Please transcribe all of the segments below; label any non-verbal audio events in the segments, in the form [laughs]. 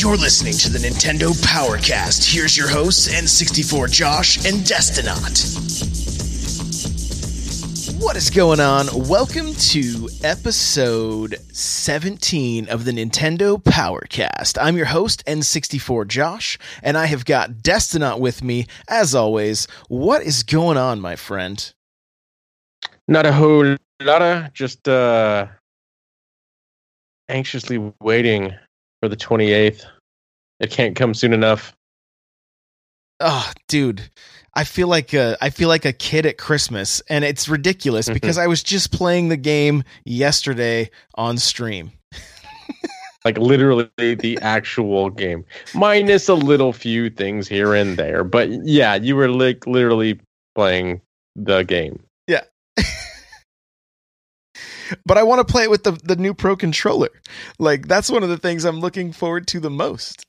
You're listening to the Nintendo Powercast. Here's your hosts, N64 Josh and Destinaut. What is going on? Welcome to episode 17 of the Nintendo Powercast. I'm your host, N64 Josh, and I have got Destinaut with me, as always. What is going on, my friend? Not a whole of just uh anxiously waiting for the 28th. It can't come soon enough. Oh, dude. I feel like a, I feel like a kid at Christmas and it's ridiculous Mhm. because I was just playing the game yesterday on stream. Like literally the actual game, minus a little few things here and there. But yeah, you were like literally playing the game. But I want to play it with the the new Pro controller. Like that's one of the things I'm looking forward to the most.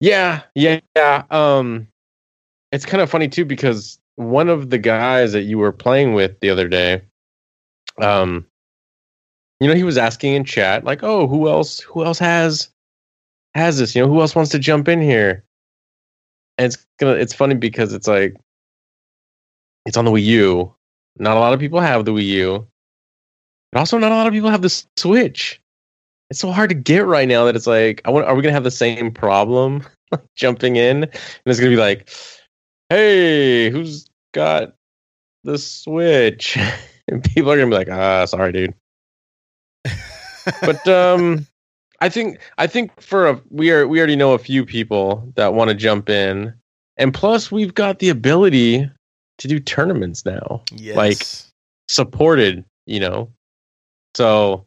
Yeah, yeah, yeah. Um, it's kind of funny too because one of the guys that you were playing with the other day, um, you know, he was asking in chat like, "Oh, who else? Who else has has this? You know, who else wants to jump in here?" And it's gonna. It's funny because it's like it's on the Wii U. Not a lot of people have the Wii U, but also not a lot of people have the Switch. It's so hard to get right now that it's like I want are we gonna have the same problem [laughs] jumping in? And it's gonna be like hey who's got the switch? [laughs] And people are gonna be like ah sorry dude. But um i think i think for a we are we already know a few people that want to jump in. And plus we've got the ability to do tournaments now yes. Like- supported you know so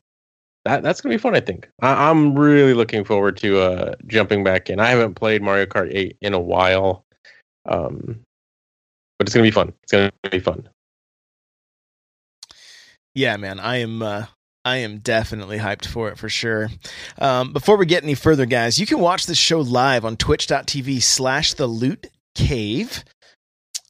that that's gonna be fun. I think I, I'm really looking forward to uh jumping back in. I haven't played Mario Kart 8 in a while, um, but it's gonna be fun. It's gonna be fun. Yeah, man, I am. Uh, I am definitely hyped for it for sure. Um, before we get any further, guys, you can watch this show live on Twitch.tv/slash The Loot Cave.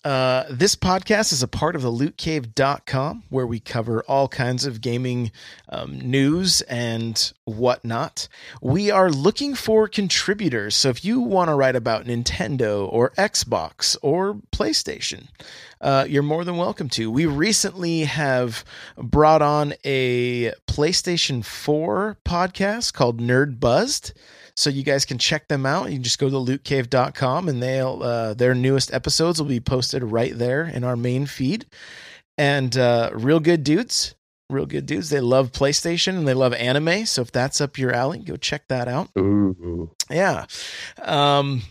Uh, this podcast is a part of the lootcave.com where we cover all kinds of gaming um, news and whatnot. We are looking for contributors. So if you want to write about Nintendo or Xbox or PlayStation, uh, you're more than welcome to. We recently have brought on a PlayStation 4 podcast called Nerd Buzzed. So you guys can check them out. You can just go to lootcave.com and they'll uh, their newest episodes will be posted right there in our main feed. And uh, real good dudes, real good dudes. They love PlayStation and they love anime. So if that's up your alley, go check that out. Ooh, Yeah. Um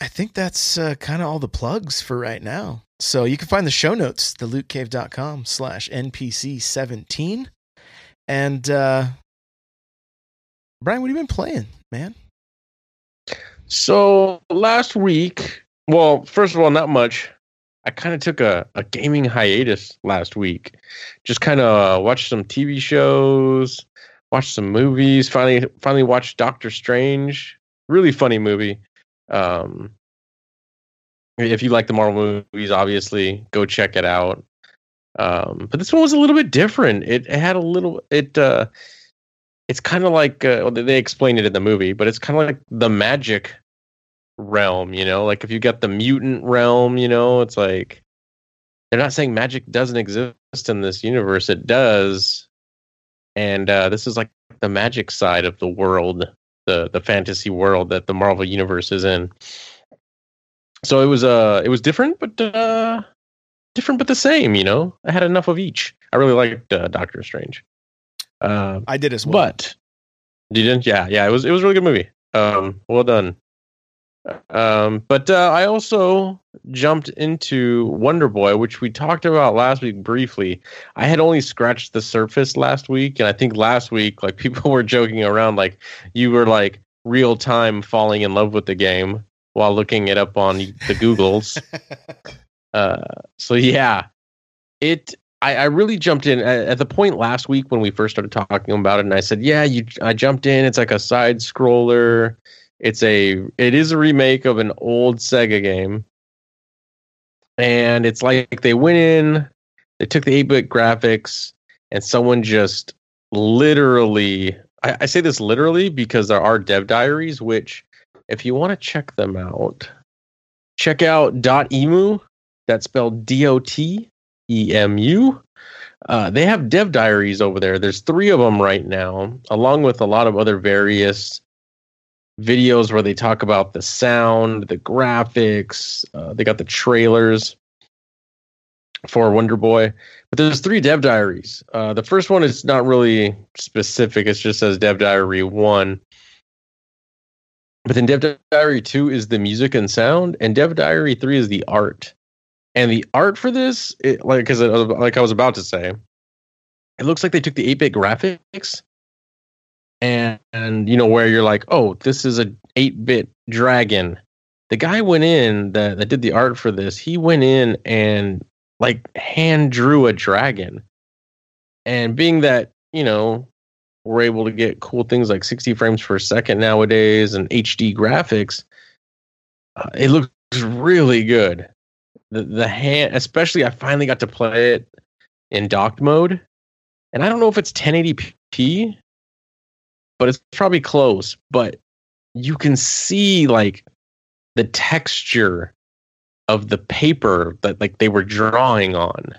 I think that's uh, kind of all the plugs for right now. So you can find the show notes, thelootcave.com slash NPC17. And uh Brian, what have you been playing, man? So last week, well, first of all, not much. I kind of took a, a gaming hiatus last week. Just kind of watched some TV shows, watched some movies. Finally, finally watched Doctor Strange. Really funny movie. Um, if you like the Marvel movies, obviously go check it out. Um, but this one was a little bit different. It, it had a little it. Uh, it's kind of like uh, they explain it in the movie, but it's kind of like the magic realm. You know, like if you got the mutant realm, you know, it's like they're not saying magic doesn't exist in this universe. It does, and uh, this is like the magic side of the world, the the fantasy world that the Marvel universe is in. So it was uh it was different, but uh different but the same. You know, I had enough of each. I really liked uh, Doctor Strange. Uh, I did as well. but you didn't? Yeah, yeah. It was it was a really good movie. Um, well done. Um, but uh, I also jumped into Wonder Boy, which we talked about last week briefly. I had only scratched the surface last week, and I think last week, like [laughs] people were joking around, like you were like real time falling in love with the game while looking it up on the Googles. [laughs] uh, so yeah, it. I, I really jumped in at, at the point last week when we first started talking about it, and I said, "Yeah, you." I jumped in. It's like a side scroller. It's a. It is a remake of an old Sega game, and it's like they went in, they took the eight bit graphics, and someone just literally. I, I say this literally because there are dev diaries, which if you want to check them out, check out .emu. That's spelled D O T E M U. Uh, they have dev diaries over there. There's three of them right now, along with a lot of other various videos where they talk about the sound, the graphics. Uh, they got the trailers for Wonder Boy. But there's three dev diaries. Uh, the first one is not really specific. It just says Dev Diary One. But then Dev Diary 2 is the music and sound, and Dev Diary 3 is the art. And the art for this, it, like, cause like I was about to say, it looks like they took the 8 bit graphics and, and, you know, where you're like, oh, this is a 8 bit dragon. The guy went in that, that did the art for this, he went in and like hand drew a dragon. And being that, you know, we're able to get cool things like 60 frames per second nowadays and HD graphics. Uh, it looks really good. The the hand, especially, I finally got to play it in docked mode, and I don't know if it's 1080p, but it's probably close. But you can see like the texture of the paper that like they were drawing on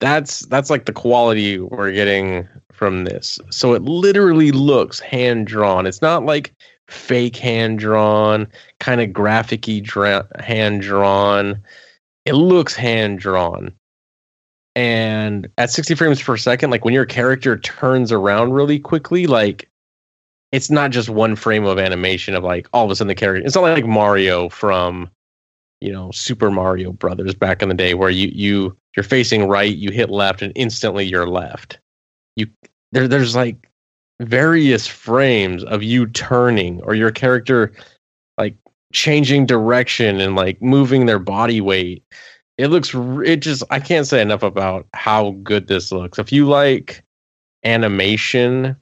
that's that's like the quality we're getting from this. So it literally looks hand drawn. It's not like fake hand drawn, kind of graphicy dra- hand drawn. It looks hand drawn. And at 60 frames per second, like when your character turns around really quickly, like it's not just one frame of animation of like all of a sudden the character. It's not like Mario from you know Super Mario Brothers back in the day where you you you're facing right, you hit left, and instantly you're left. You there there's like various frames of you turning or your character like changing direction and like moving their body weight. It looks it just I can't say enough about how good this looks. If you like animation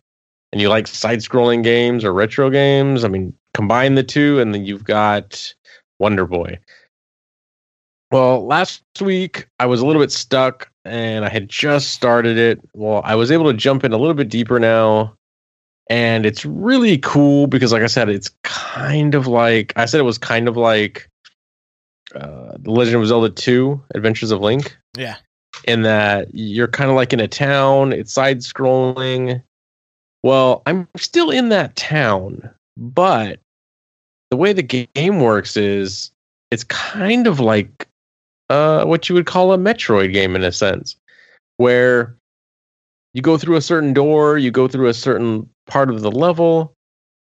and you like side scrolling games or retro games, I mean combine the two and then you've got Wonder Boy. Well, last week I was a little bit stuck and I had just started it. Well, I was able to jump in a little bit deeper now. And it's really cool because, like I said, it's kind of like I said, it was kind of like uh, The Legend of Zelda 2 Adventures of Link. Yeah. In that you're kind of like in a town, it's side scrolling. Well, I'm still in that town, but the way the game works is it's kind of like uh, what you would call a Metroid game in a sense, where you go through a certain door, you go through a certain part of the level,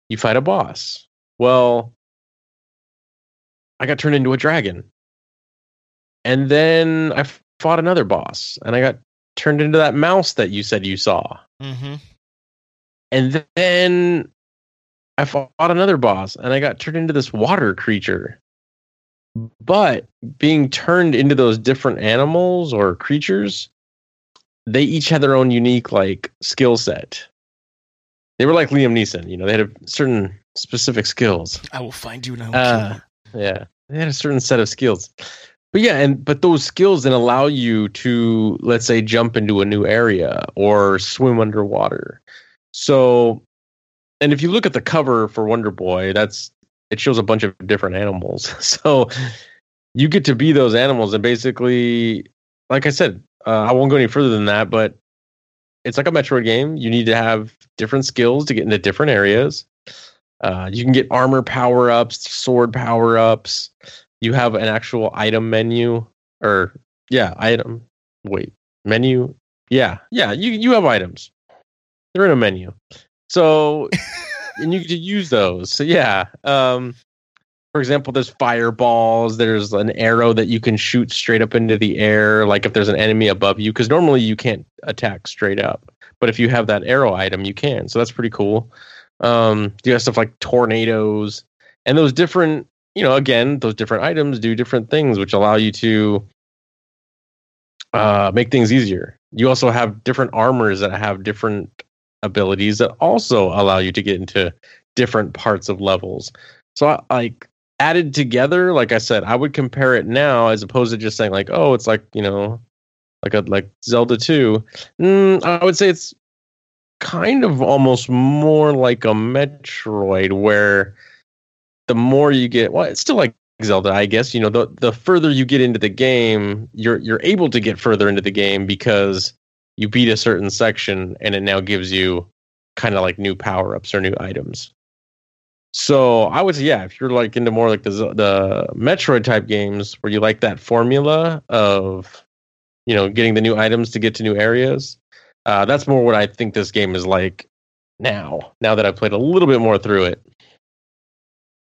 you fight a boss. Well, I got turned into a dragon. And then I fought another boss, and I got turned into that mouse that you said you saw. Mm-hmm. And then I fought another boss, and I got turned into this water creature but being turned into those different animals or creatures they each had their own unique like skill set they were like liam neeson you know they had a certain specific skills. I will find you now uh, yeah. They had a certain set of skills. But yeah and but those skills then allow you to let's say jump into a new area or swim underwater. So and if you look at the cover for wonder boy that's it shows a bunch of different animals. [laughs] So you get to be those animals, and basically, like I said, uh, I won't go any further than that, but it's like a Metroid game. You need to have different skills to get into different areas. Uh, you can get armor power ups, sword power ups. You have an actual item menu, or yeah, item. Wait, menu. Yeah, yeah. You you have items. They're in a menu. So [laughs] and you to use those. So yeah, um, for example, there's fireballs. There's an arrow that you can shoot straight up into the air, like if there's an enemy above you, because normally you can't attack straight up. But if you have that arrow item, you can. So that's pretty cool. Um, you have stuff like tornadoes and those different, you know, again, those different items do different things, which allow you to uh, make things easier. You also have different armors that have different abilities that also allow you to get into different parts of levels. So, like added together, like I said, I would compare it now as opposed to just saying like, oh, it's like you know, like a like Zelda two. Mm, I would say it's kind of almost more like a Metroid, where the more you get, well, it's still like Zelda, I guess. You know, the the further you get into the game, you're you're able to get further into the game because you beat a certain section, and it now gives you kind of like new power ups or new items. So I would say, yeah, if you're like into more like the the Metroid type games where you like that formula of, you know, getting the new items to get to new areas, uh, that's more what I think this game is like now. Now that I've played a little bit more through it,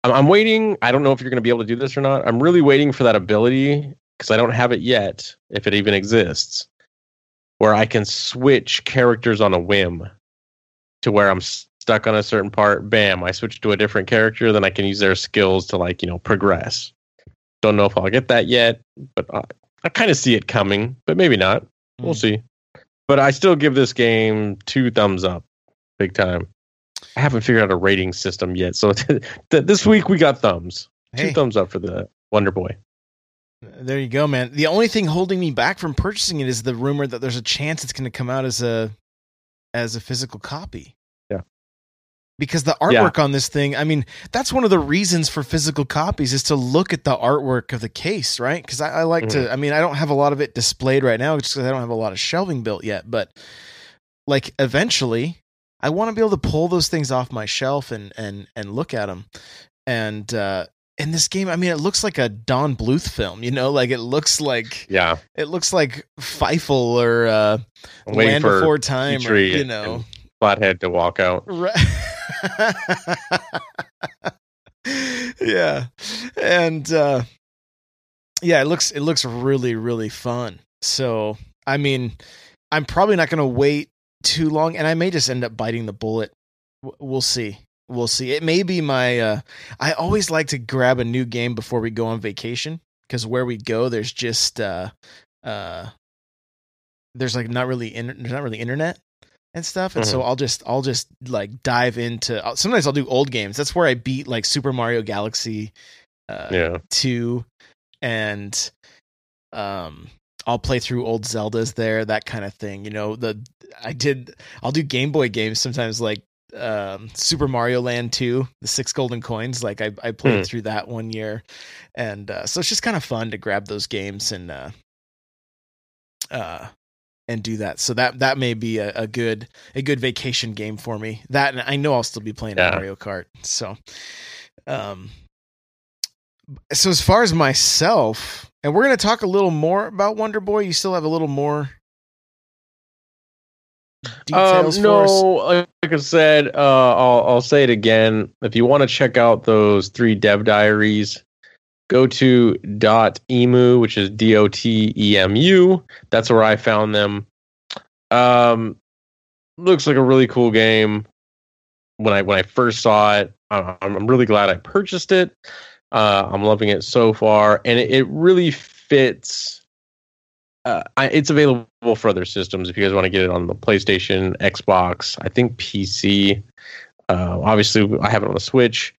I'm, I'm waiting. I don't know if you're going to be able to do this or not. I'm really waiting for that ability because I don't have it yet, if it even exists, where I can switch characters on a whim to where I'm stuck on a certain part, bam, I switch to a different character, then I can use their skills to like, you know, progress. Don't know if I'll get that yet, but I, I kind of see it coming, but maybe not. Mm. We'll hmm. see. But I still give this game two thumbs up, big time. I haven't figured out a rating system yet, so [laughs] th- this week we got thumbs. Hey. Two thumbs up for the Wonder Boy. There you go, man. The only thing holding me back from purchasing it is the rumor that there's a chance it's going to come out as a as a physical copy because the artwork yeah. on this thing i mean that's one of the reasons for physical copies is to look at the artwork of the case right because I, I, like mm-hmm. to i mean i don't have a lot of it displayed right now just because i don't have a lot of shelving built yet but like eventually i want to be able to pull those things off my shelf and and and look at them and uh in this game, I mean, it looks like a Don Bluth film, you know, like it looks like yeah, it looks like Fievel or uh, Land Before Time, or, you know, Flathead to walk out. Right. [laughs] [laughs] yeah, and uh, yeah, it looks it looks really really fun. So I mean, I'm probably not going to wait too long, and I may just end up biting the bullet. We'll see. We'll see. It may be my. Uh, I always like to grab a new game before we go on vacation because where we go, there's just uh, uh, there's like not really in, there's not really internet and stuff and mm-hmm. so i'll just i'll just like dive into sometimes i'll do old games that's where i beat like super mario galaxy uh yeah 2 and um i'll play through old zeldas there that kind of thing you know the i did i'll do game boy games sometimes like um super mario land 2 the six golden coins like i, I played mm. through that one year and uh, so it's just kind of fun to grab those games and uh uh and do that. So that that may be a, a, good a good vacation game for me. That and I know I'll still be playing yeah. Mario Kart. So um so as far as myself, and we're going to talk a little more about Wonder Boy. You still have a little more details um, no, like I said, uh, I'll I'll say it again. If you want to check out those three dev diaries, go to dot emu which is d-o-t-e-m-u that's where i found them. Um looks like a really cool game. When i when i first saw it i'm, I'm really glad i purchased it. Uh, i'm loving it so far and it, it really fits uh, I, it's available for other systems if you guys want to get it on the playstation xbox i think pc uh, obviously i have it on the switch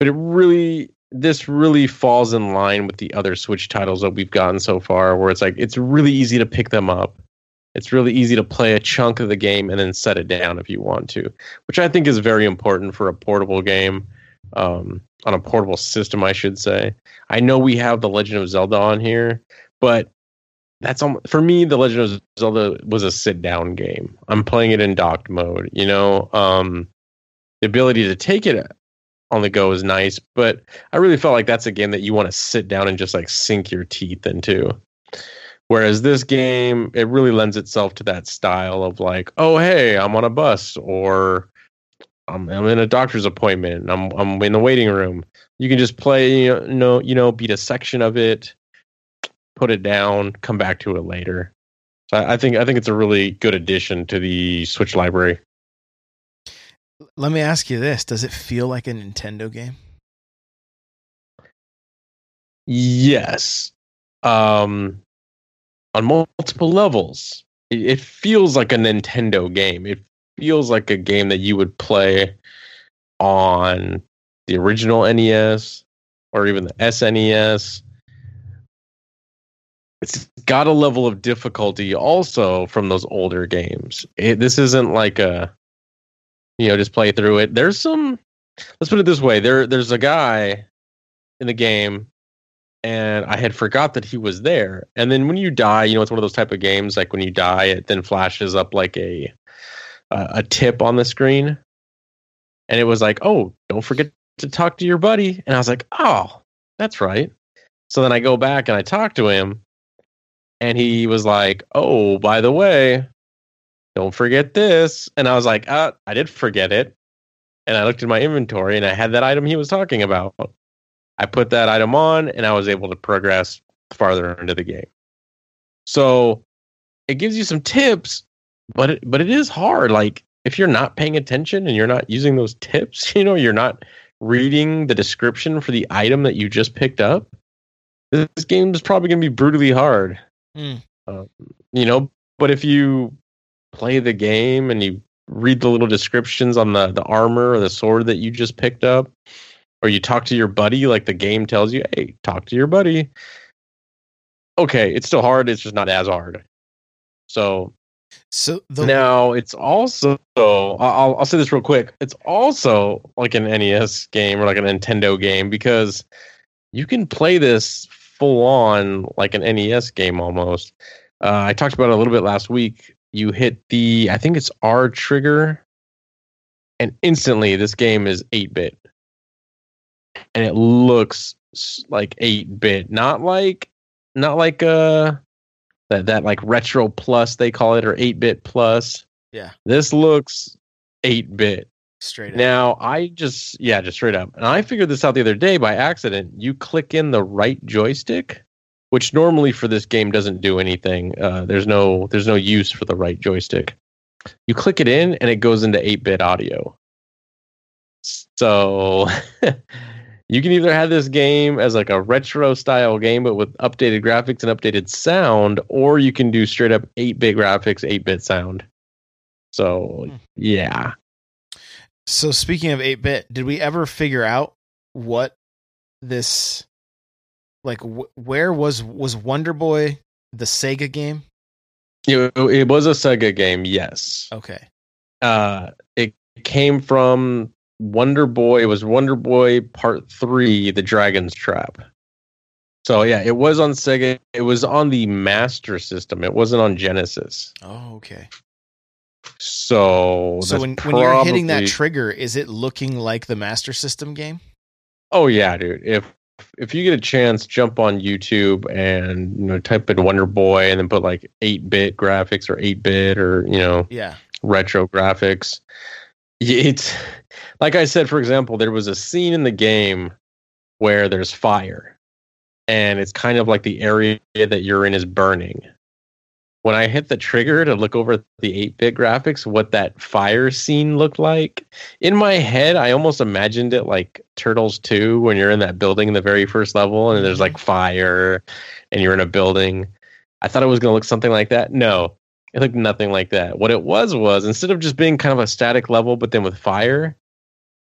but it really this really falls in line with the other Switch titles that we've gotten so far, where it's like it's really easy to pick them up. It's really easy to play a chunk of the game and then set it down if you want to, which I think is very important for a portable game, um, on a portable system, I should say. I know we have The Legend of Zelda on here, but that's um, for me. The Legend of Zelda was a sit down game. I'm playing it in docked mode. You know, um, the ability to take it on the go is nice, but I really felt like that's a game that you want to sit down and just like sink your teeth into. Whereas this game, it really lends itself to that style of like, oh hey, I'm on a bus, or I'm, I'm in a doctor's appointment. I'm I'm in the waiting room. You can just play, you know, you know, beat a section of it, put it down, come back to it later. So I, I think I think it's a really good addition to the Switch library. Let me ask you this: Does it feel like a Nintendo game? Yes, um, on multiple levels. It, feels like a Nintendo game. It feels like a game that you would play on the original NES or even the SNES. It's got a level of difficulty also from those older games. It, this isn't like a, you know, just play through it. There's some. Let's put it this way: there, there's a guy in the game, and I had forgot that he was there. And then when you die, you know, it's one of those type of games. Like when you die, it then flashes up like a a, a tip on the screen, and it was like, "Oh, don't forget to talk to your buddy." And I was like, "Oh, that's right." So then I go back and I talk to him, and he was like, "Oh, by the way, don't forget this." And I was like, "Uh, I did forget it." And I looked at my inventory and I had that item he was talking about. I put that item on and I was able to progress farther into the game. So it gives you some tips, but it, but it is hard. Like if you're not paying attention and you're not using those tips, [laughs] you know, you're not reading the description for the item that you just picked up. This game is probably going to be brutally hard. Mm. Um, you know, but if you play the game and you read the little descriptions on the the armor or the sword that you just picked up, or you talk to your buddy, like the game tells you, hey, talk to your buddy. Okay, it's still hard. It's just not as hard. So So the now it's also I'll I'll say this real quick. It's also like an NES game or like a Nintendo game because you can play this full on like an NES game almost. Uh, I talked about it a little bit last week. You hit the I think it's R trigger, and instantly this game is eight bit, and it looks like eight bit, not like not like uh that that like retro plus they call it or 8 bit plus. Yeah. this looks 8 bit straight up. now i just yeah just straight up. And i figured this out the other day by accident. You click in the right joystick which normally for this game doesn't do anything uh, there's no there's no use for the right joystick. You click it in and it goes into 8 bit audio. So [laughs] you can either have this game as like a retro style game but with updated graphics and updated sound or you can do straight up 8-bit graphics 8-bit sound. So Hmm. yeah. So speaking of 8 bit, did we ever figure out what this like wh- where was was Wonder Boy the Sega game? it, it was a sega game yes Okay. uh it came from wonder boy it was wonder boy part 3 the dragon's trap so yeah it was on sega it was on the master system it wasn't on genesis Oh, okay. so So when when you're hitting that trigger, is it looking like the Master System game? Oh yeah, dude. If if you get a chance, jump on YouTube and you know type in Wonder Boy and then put like eight bit graphics or eight bit or you know Yeah. retro graphics. It's like I said, for example, there was a scene in the game where there's fire, and it's kind of like the area that you're in is burning. When I hit the trigger to look over the 8 bit graphics, what that fire scene looked like, in my head, I almost imagined it like Turtles 2 when you're in that building in the very first level and there's like fire and you're in a building. I thought it was going to look something like that. No, it looked nothing like that. What it was was instead of just being kind of a static level, but then with fire,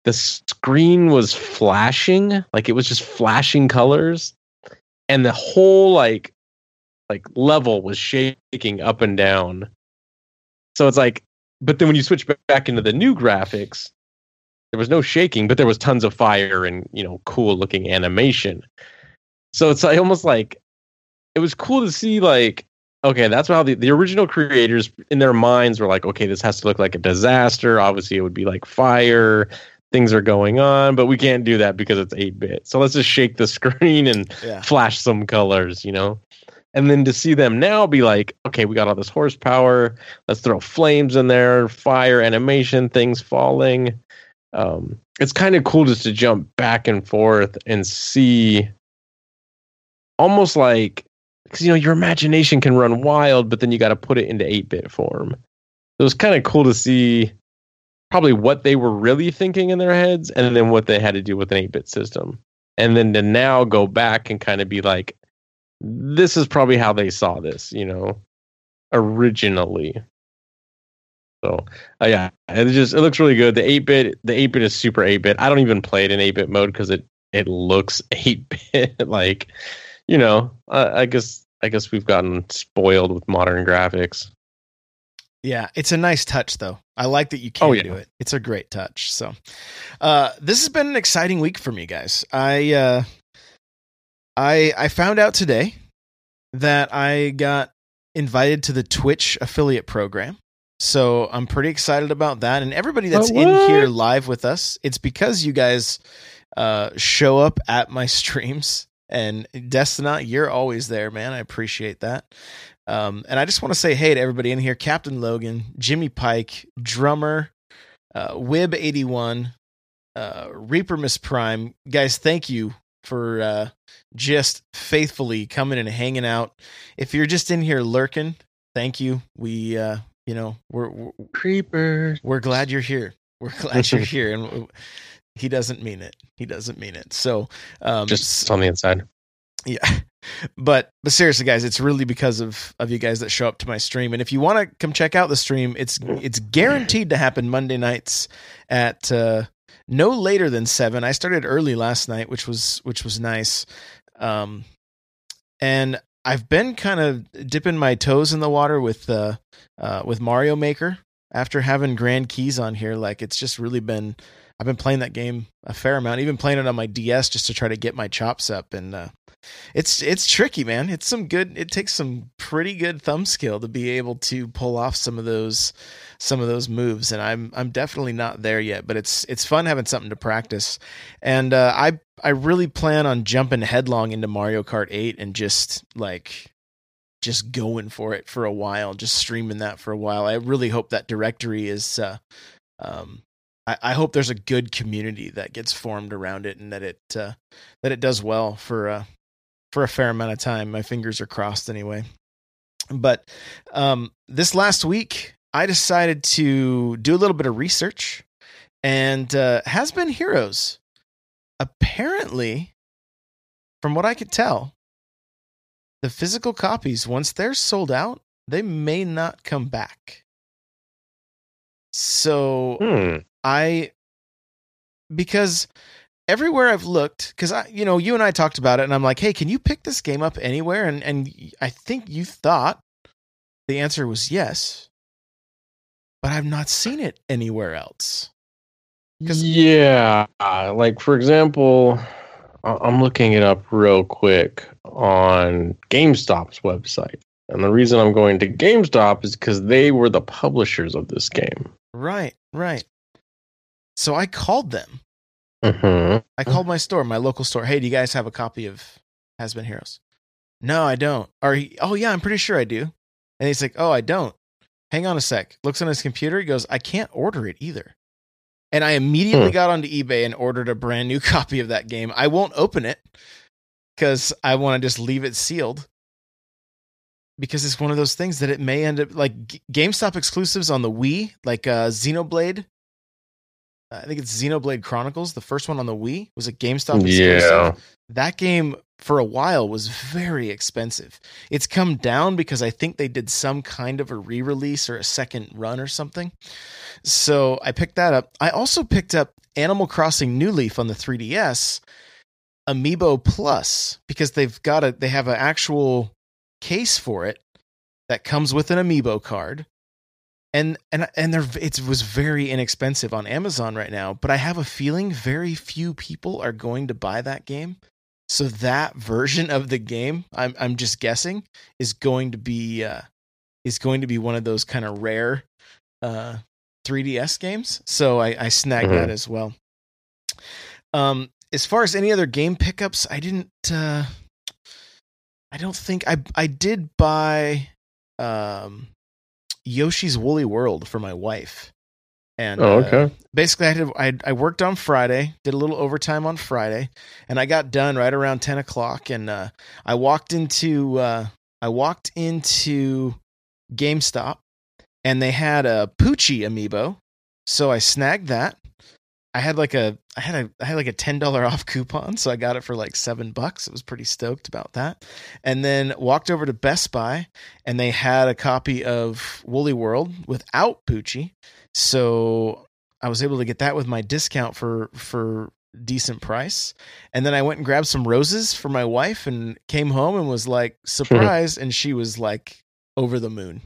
the screen was flashing, like it was just flashing colors, and the whole like like level was shaking up and down. So it's like, but then when you switch back into the new graphics, there was no shaking, but there was tons of fire and you know cool looking animation. So it's like, almost like it was cool to see like okay, that's how the, the original creators in their minds were like, okay, this has to look like a disaster. Obviously, it would be like fire. Things are going on, but we can't do that because it's 8 bit. So let's just shake the [laughs] screen and Yeah. flash some colors, you know? And then to see them now be like, okay, we got all this horsepower. Let's throw flames in there, fire, animation, things falling. um, it's kind of cool just to jump back and forth and see almost like because you know your imagination can run wild, but then you got to put it into eight bit form. So it's kind of cool to see probably what they were really thinking in their heads, and then what they had to do with an eight bit system, and then to now go back and kind of be like, this is probably how they saw this, you know, originally. So uh, yeah, it just it looks really good. The eight bit, the eight bit is super eight bit. I don't even play it in eight bit mode because it it looks [laughs] eight bit. like, you know, I, I guess I guess we've gotten spoiled with modern graphics. Yeah, it's a nice touch though. I like that you can Oh, yeah. do it. It's a great touch. So, uh, this has been an exciting week for me, guys. I uh, I I found out today that I got invited to the Twitch affiliate program. So I'm pretty excited about that. And everybody that's Oh, in here live with us, it's because you guys uh, show up at my [laughs] streams. And Destina, you're always there, man. I appreciate that. Um, and I just want to say hey to everybody in here Captain Logan, Jimmy Pike, Drummer, uh, Wib81, uh, Reaper Miss Prime. Guys, thank you for uh, just faithfully coming and hanging out. If you're just in here lurking, thank you. We, uh, you know, we're, we're Creepers. we're glad you're here. We're [laughs] glad you're here, and he doesn't mean it. He doesn't mean it. So, um, Just on the inside. yeah. [laughs] But but seriously guys, it's really because of of you guys that show up to my stream. And if you want to come check out the stream, it's it's guaranteed to happen Monday nights at uh no later than 7. I started early last night, which was which was nice. Um and I've been kind of dipping my toes in the water with uh uh with Mario Maker after having Grand Keys on here like it's just really been I've been playing that game a fair amount, even playing it on my DS just to try to get my chops up and uh it's it's tricky, man. It's some good. It takes some pretty good thumb skill to be able to pull off some of those some of those moves, and I'm I'm definitely not there yet. But it's it's fun having something to practice, and uh, I I really plan on jumping headlong into Mario Kart 8 and just like just going for it for a while, just streaming that for a while. I really hope that directory is. Uh, um, I, hope there's a good community that gets formed around it, and that it uh, that it does well for uh, for a fair amount of time. My fingers are crossed anyway. But um, this last week, I decided to do a little bit of research, and uh, Has Been Heroes. Apparently, from what I could tell, the physical copies, once they're sold out, they may not come back. So Hmm. I because everywhere I've looked, because I, you know, you and I talked about it, and I'm like, hey, can you pick this game up anywhere? And and I think you thought the answer was yes, but I've not seen it anywhere else. Yeah, like for example, I'm looking it up real quick on GameStop's website, and the reason I'm going to GameStop is because they were the publishers of this game. Right, right. So I called them. Hmm I called my store, my local store. Hey, do you guys have a copy of Has Been Heroes? No, I don't. Or he, oh yeah, I'm pretty sure I do. And he's like, oh, I don't. Hang on a sec. Looks on his computer. He goes, I can't order it either. And I immediately Hmm. got onto eBay and ordered a brand new [laughs] copy of that game. I won't open it because I want to just leave it sealed. Because it's one of those things that it may end up like GameStop exclusives on the Wii, like uh, Xenoblade. I think it's Xenoblade Chronicles. The first one on the Wii was a GameStop exclusive Yeah, that game for a while was very expensive. It's come down because I think they did some kind of a re-release or a second run or something. So I picked that up. I also picked up Animal Crossing New Leaf on the 3DS Amiibo Plus because they've got a they have an actual case for it that comes with an Amiibo card. And and and they're it was very inexpensive on Amazon right now, but I have a feeling very few people are going to buy that game. So that version of the game, I'm I'm just guessing, is going to be uh, is going to be one of those kind of rare uh, 3DS games. So I, I snagged Mhm. that as well. Um, as far as any other game pickups, I didn't. Uh, I don't think I I did buy um, Yoshi's Woolly World for my wife. And Oh, uh, okay. basically, I, had, I I worked on Friday, did a little overtime on Friday, and I got done right around ten o'clock. And uh, I walked into uh, I walked into GameStop, and they had a Poochy amiibo, so I snagged that. I had like a I had a I had like a ten dollar [laughs] off coupon, so I got it for like seven bucks. I was pretty stoked about that. And then walked over to Best Buy, and they had a copy of Woolly World without Poochy, so I was able to get that with my discount for for decent price. And then I went and grabbed some roses for my wife, and came home and was like [laughs] surprised, and she was like over the moon.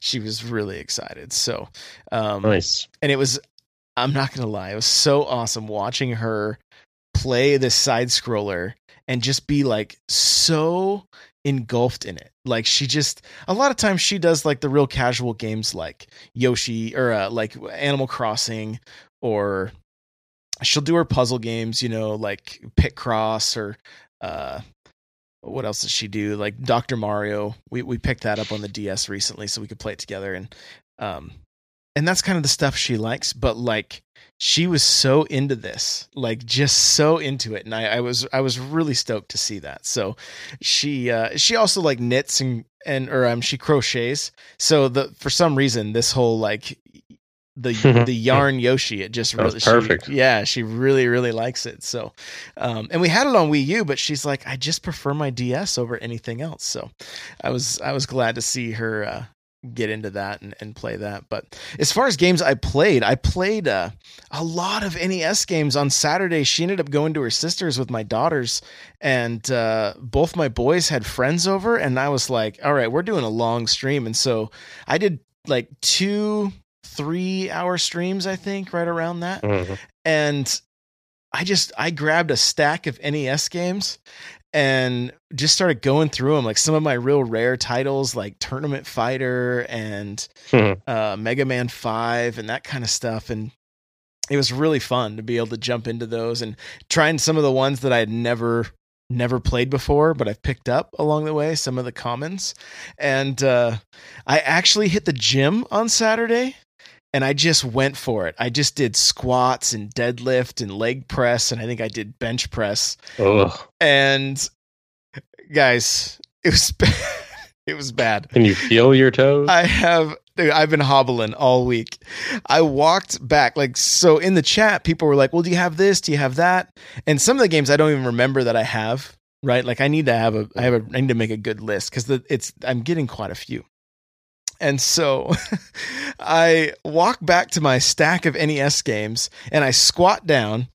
She was really excited. So, um, Nice. and it was i'm not gonna lie it was so awesome watching her play this side scroller and just be like so engulfed in it. Like she just a lot of times she does like the real casual games like yoshi or uh, like animal crossing or she'll do her puzzle games you know like Picross or uh what else does she do? Like dr mario. We we picked that up on the ds recently so we could play it together and um and that's kind of the stuff she likes but like she was so into this like just so into it and i, I was i was really stoked to see that. So she uh she also like knits and and or um she crochets. So the for some reason this whole like the [laughs] the yarn yoshi it just really she- perfect. yeah she really really likes it. So um and we had it on wii u but she's like i just prefer my ds over anything else. So i was i was glad to see her uh get into that and, and play that. But as far as games i played i played uh, a lot of nes games on saturday. She ended up going to her sister's with my daughters and uh, both my boys had friends over and i was like all right we're doing a long stream. And so i did like two three hour streams i think right around that. Mhm. and I just I grabbed a stack of NES games and just started going through them like some of my real rare titles like Tournament Fighter and Mhm. uh, Mega Man 5 and that kind of stuff and it was really fun to be able to jump into those and trying some of the ones that I had never never played before but I've picked up along the way some of the commons and uh, I actually hit the gym on Saturday and I just went for it. I just did squats and deadlift and leg press, and I think I did bench press. Ugh. And guys, it was [laughs] bad. it was bad. Can you feel your toes? I have I've been hobbling all week. I walked back like so in the chat people were like, "Well, do you have this? Do you have that?" And some of the games I don't even remember that I have, right? Like I need to have a I have a I need to make a good list cuz it's I'm getting quite a few. And so [laughs] I walk back to my stack of NES games and I squat down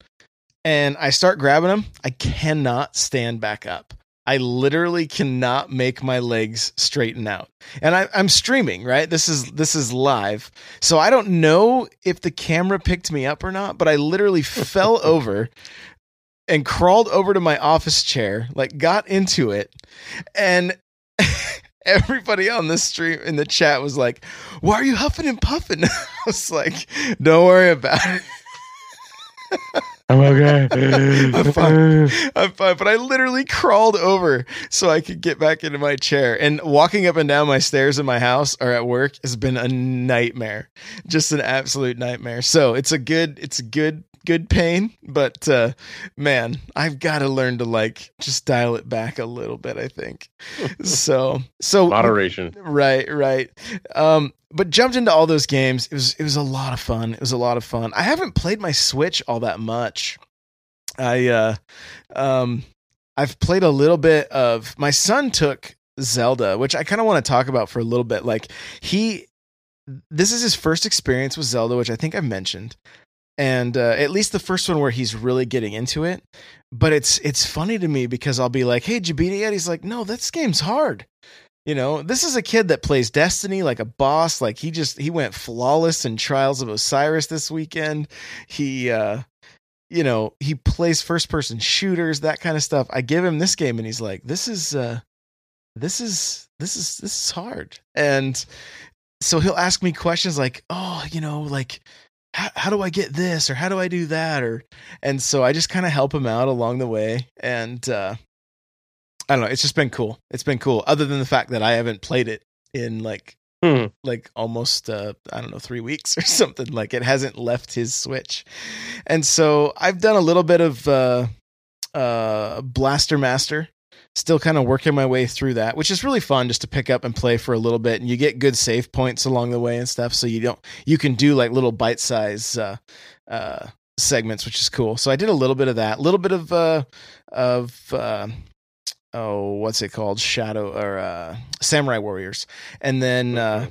and I start grabbing them. I cannot stand back up. I literally cannot make my legs straighten out. And I, I'm streaming, right? This is this is live, so I don't know if the camera picked me up or not. But I literally [laughs] fell over and crawled over to my office chair, like got into it, and everybody on the stream in the chat was like, "Why are you huffing and puffing?" [laughs] I was like, "Don't worry about it." I'm okay. [laughs] I'm fine. I'm fine, but I literally crawled over so I could get back into my chair. And walking up and down my stairs in my house or at work has been a nightmare, just an absolute nightmare. So it's a good, it's a good, good pain. But uh, man, I've got to learn to like just dial it back a little bit. I think [laughs] so. So Moderation. Right, right. Um, but jumped into all those games. It was it was a lot of fun. It was a lot of fun. I haven't played my Switch all that much. I uh um I've played a little bit of my son took Zelda, which I kind of want to talk about for a little bit. Like he this is his first experience with Zelda, which I think I've mentioned. And uh, at least the first one where he's really getting into it. But it's it's funny to me because I'll be like, "Hey, did you beat it yet?" He's like, "No, this game's hard." You know, this is a kid that plays Destiny like a boss. Like he just he went flawless in Trials of Osiris this weekend. He uh you know, he plays first person shooters, that kind of stuff. I give him this game and he's like, "This is uh this is this is this is hard." And so he'll ask me questions like, "Oh, you know, like how, how do I get this or how do I do that or and so I just kind of help him out along the way and uh I don't know. It's just been cool. It's been cool. Other than the fact that I haven't played it in like Hmm. like almost uh, I don't know three weeks [laughs] or something. Like it hasn't left his Switch, and so I've done a little bit of uh, uh, Blaster Master. Still kind of working my way through that, which is really fun just to pick up and play for a little bit, and you get good save points along the way and stuff. So you don't you can do like little bite size uh, uh, segments, which is cool. So I did a little bit of that, a little bit of uh, of uh, oh, what's it called? Shadow or uh, Samurai Warriors, and then uh,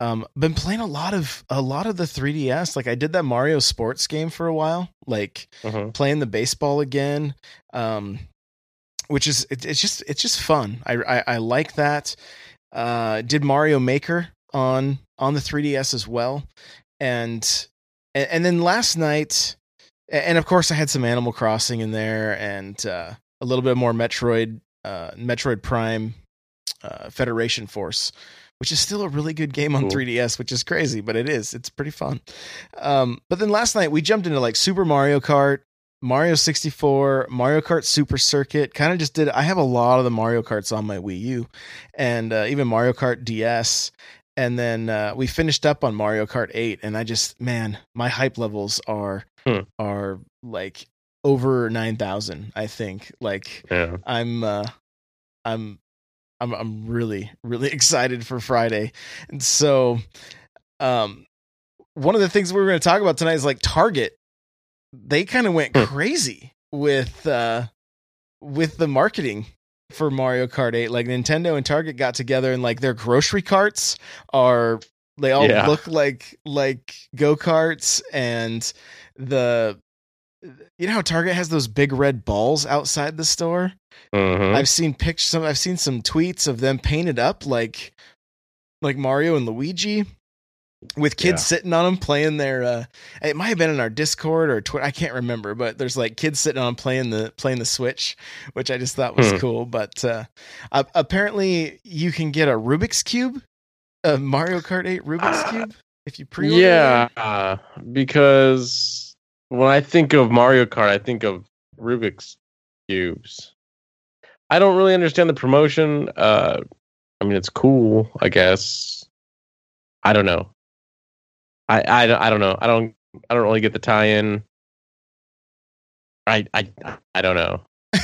um, been playing a lot of a lot of the 3DS. Like I did that Mario Sports game for a while, like Mhm. playing the baseball again. Um, which is it, it's just it's just fun. I I, I like that. Uh, did Mario Maker on on the 3DS as well, and and, then last night, and of course I had some Animal Crossing in there and uh, a little bit more Metroid uh, Metroid Prime uh, Federation Force, which is still a really good game on Cool. 3DS, which is crazy, but it is. It's pretty fun. Um, but then last night we jumped into like Super Mario Kart, Mario 64, Mario Kart Super Circuit. Kind of just did. I have a lot of the Mario Karts on my Wii U, and uh, even Mario Kart DS. And then uh, we finished up on Mario Kart 8, and I just man, my hype levels are Hmm. are like over 9,000. I think like Yeah. I'm uh I'm I'm I'm really really [laughs] excited for Friday. And so um one of the things we were going to talk about tonight is like Target they kind of went Hmm. crazy with uh with the marketing for Mario Kart 8 like Nintendo and Target got together and like their grocery carts are they all Yeah. look like like go-karts and the you know how Target has those big red balls outside the store? Mhm. I've seen pictures. Some I've seen some tweets of them painted up like like Mario and Luigi, with kids Yeah. sitting on them playing their. Uh, it might have been in our Discord or Twitter. I can't remember, but there's like kids sitting on playing the playing the Switch, which I just thought was Hmm. cool. But uh, uh, apparently, you can get a Rubik's cube, a Mario Kart 8 Rubik's Ah, cube if you pre. Order. Yeah, uh, because when I think of Mario Kart, I think of Rubik's cubes. I don't really understand the promotion. Uh, I mean, it's cool, I guess. I don't know. I I don't I don't know. I don't I don't really get the tie-in. I I I don't know. [laughs]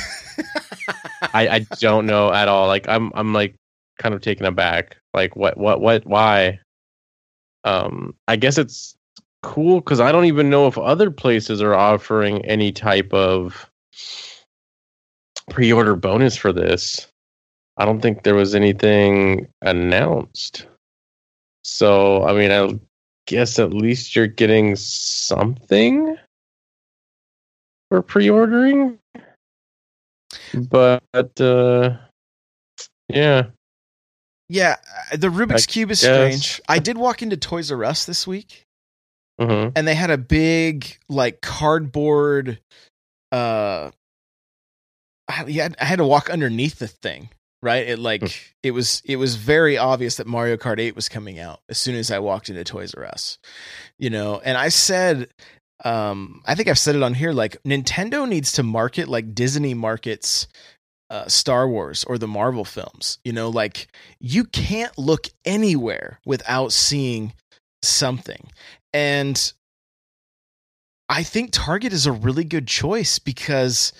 I I don't know at all. Like I'm I'm like kind of taken aback. Like what what what why? Um I guess it's cool cuz I don't even know if other places are offering any type of pre-order bonus for this. I don't think there was anything announced. So, I mean, I guess at least you're getting something for pre-ordering. But uh yeah. yeah, uh, the Rubik's I cube is guess. strange. I did walk into Toys R Us this week. Mhm. and they had a big like cardboard uh I, yeah, I had to walk underneath the thing right it like Hmm. it was it was very obvious that Mario Kart 8 was coming out as soon as I walked into Toys R Us you know and I said um I think I've said it on here like Nintendo needs to market like Disney markets uh, Star Wars or the Marvel films. You know, like you can't look anywhere without seeing something. And I think Target is a really good choice because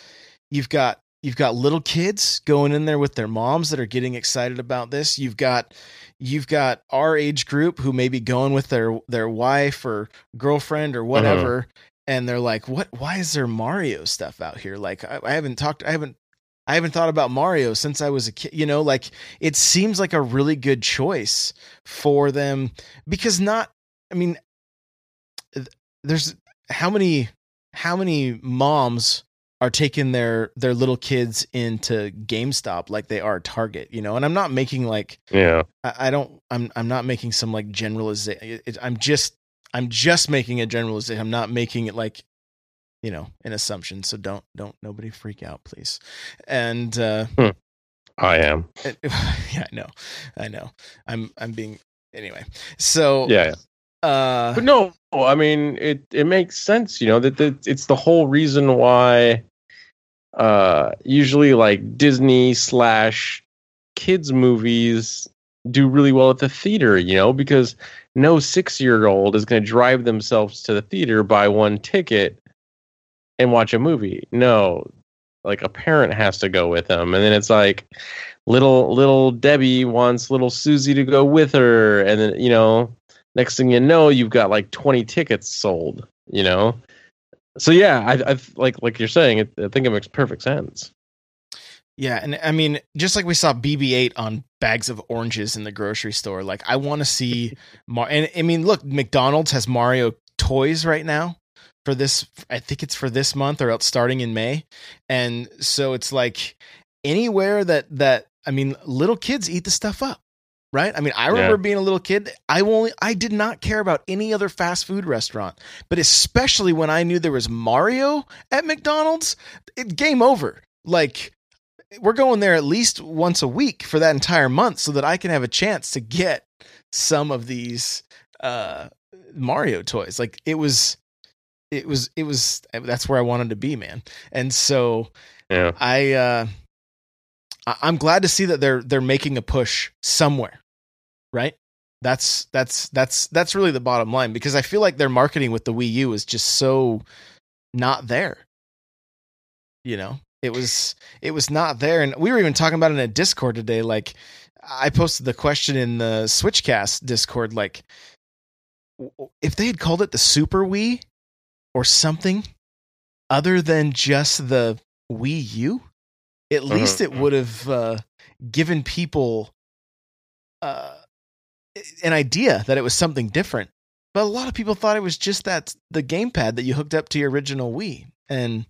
you've got you've got little kids going in there with their moms that are getting excited about this. You've got you've got our age group who may be going with their their wife or girlfriend or uh-huh. whatever and they're like what why is there Mario stuff out here? Like I, I haven't talked I haven't I haven't thought about Mario since I was a kid. You know, like it seems like a really good choice for them because not, I mean, there's how many, how many moms are taking their their little kids into GameStop like they are Target, you know? And I'm not making like Yeah. I, I don't I'm I'm not making some like generalization. I'm just I'm just making a generalization. I'm not making it like you know an assumption. So don't don't nobody freak out, please. And uh, I am. [laughs] yeah, I know, I know. I'm I'm being anyway. So Yeah. uh, But no, I mean it. It makes sense, you know that that it's the whole reason why. Uh, usually like Disney slash kids movies do really well at the theater, you know, because no six year old is going to drive themselves to the theater, buy one ticket, and watch a movie. No, like a parent has to go with them, and then it's like little little Debbie wants little Susie to go with her, and then you know, next thing you know, you've got like twenty tickets sold, you know. So yeah, I, I like like you're saying, it, I think it makes perfect sense. Yeah, and I mean, just like we saw BB-8 on bags of oranges in the grocery store, like I want to see [laughs] Mar. And I mean, look, McDonald's has Mario toys right now for this. I think it's for this month or else starting in May, and so it's like anywhere that that I mean, little kids eat the stuff up, right? I mean, I remember Yeah. being a little kid. I only I did not care about any other fast food restaurant, but especially when I knew there was Mario at McDonald's, it game over. Like we're going there at least once a week for that entire month so that I can have a chance to get some of these uh Mario toys. Like it was it was it was that's where I wanted to be, man. And so Yeah, I uh I'm glad to see that they're they're making a push somewhere. Right? That's that's that's that's really the bottom line because I feel like their marketing with the Wii U is just so not there. You know, it was it was not there, and we were even talking about it in a Discord today. Like, I posted the question in the Switchcast Discord, like, if they had called it the Super Wii or something other than just the Wii U, at least it would have uh, given people uh, an idea that it was something different. But a lot of people thought it was just that the gamepad that you hooked up to your original Wii, and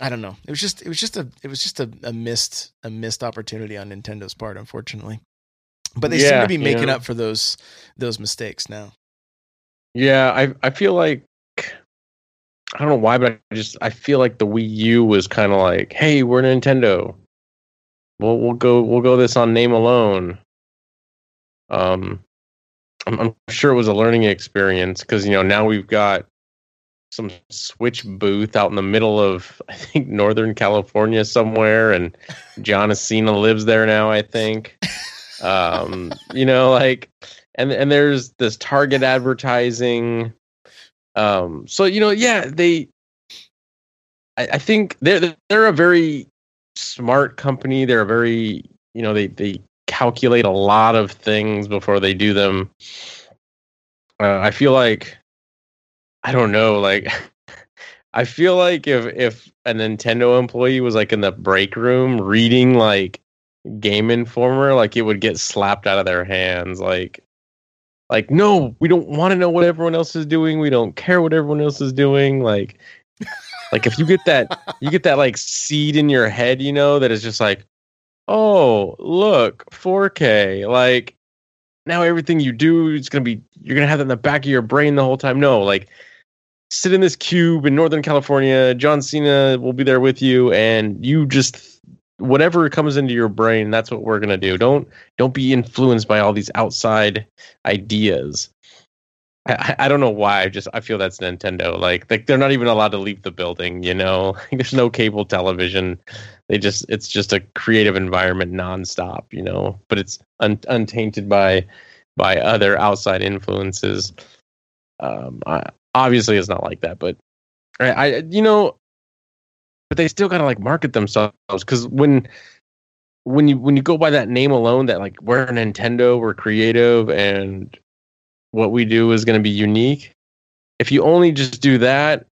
I don't know. It was just it was just a it was just a, a missed a missed opportunity on Nintendo's part, unfortunately. But they seem to be you making know. up for those those mistakes now. yeah. I I feel like I don't know why, but I just I feel like the Wii U was kind of like, hey, we're Nintendo. We'll we'll go we'll go this on name alone. Um, I'm, I'm sure it was a learning experience because you know now we've got some Switch booth out in the middle of I think Northern California somewhere, and John Cena lives there now. I think. Um, you know, like, and and there's this Target advertising. Um, so you know, yeah, they. I, I think they're they're a very smart company. They're a very you know they they calculate a lot of things before they do them. Uh, I feel like I don't know, like [laughs] I feel like if if a Nintendo employee was like in the break room reading like Game Informer, like it would get slapped out of their hands. Like, like no, we don't want to know what everyone else is doing. We don't care what everyone else is doing. Like, like if you get that, you get that like seed in your head, you know, that is just like, oh, look, 4K. Like now everything you do is gonna be you're gonna have that in the back of your brain the whole time. No, like sit in this cube in Northern California. John Cena will be there with you, and you just whatever comes into your brain, that's what we're gonna do. Don't don't be influenced by all these outside ideas. I, I- don't know why. I just I feel that's Nintendo. Like like they're not even allowed to leave the building. You know, [laughs] there's no cable television. They just it's just a creative environment nonstop. You know, but it's un, untainted by by other outside influences. Um, I, obviously it's not like that, but I, I you know, but they still gotta like market themselves because when when you when you go by that name alone, that like we're Nintendo, we're creative, and what we do is going to be unique. If you only just do that,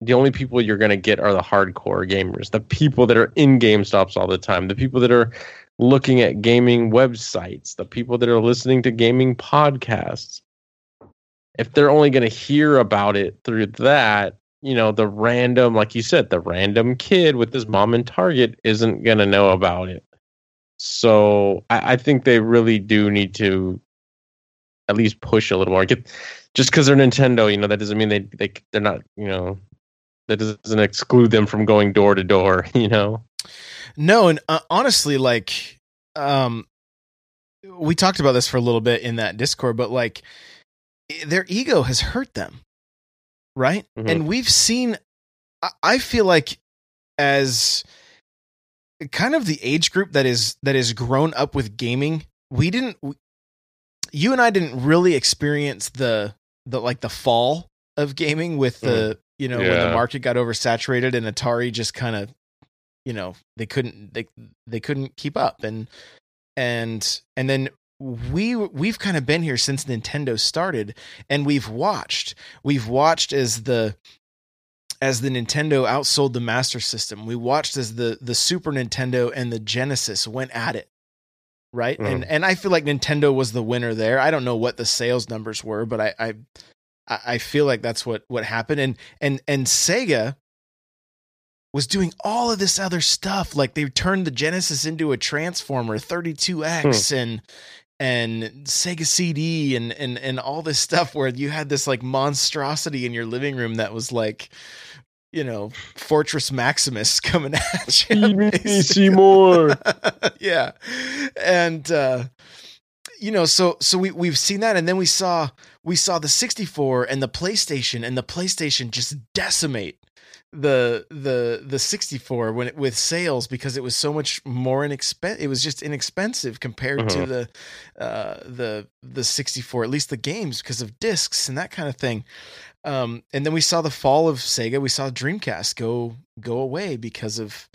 the only people you're going to get are the hardcore gamers, the people that are in GameStops all the time, the people that are looking at gaming websites, the people that are listening to gaming podcasts. If they're only going to hear about it through that, you know, the random, like you said, the random kid with his mom in Target isn't going to know about it. So I, I think they really do need to at least push a little more. Get just because they're Nintendo, you know, that doesn't mean they they they're not, you know, that doesn't exclude them from going door to door. [laughs] You know. No, and uh, honestly, like, um, we talked about this for a little bit in that Discord, but like, their ego has hurt them, right? Mhm. And we've seen. I- feel like as kind of the age group that is that is grown up with gaming we didn't we, you and I didn't really experience the the like the fall of gaming with the you know when the market got oversaturated and Atari just kind of you know they couldn't they they couldn't keep up and and and then we we've kind of been here since Nintendo started and we've watched we've watched as the as the Nintendo outsold the Master System. We watched as the the Super Nintendo and the Genesis went at it. Right? Mm. And and I feel like Nintendo was the winner there. I don't know what the sales numbers were, but I I I I feel like that's what what happened and and and Sega was doing all of this other stuff like they turned the Genesis into a transformer 32X and and Sega CD and and and all this stuff where you had this like monstrosity in your living room that was like you know Fortress Maximus [laughs] coming at you. Feed me, basically. Seymour. [laughs] yeah. And uh you know, so so we we've seen that and then we saw we saw the 64 and the PlayStation and the PlayStation just decimate the the the 64 when it, with sales because it was so much more inexpensive it was just inexpensive compared to Mhm. the uh the the 64 at least the games because of discs and that kind of thing um and then we saw the fall of Sega we saw Dreamcast go go away because of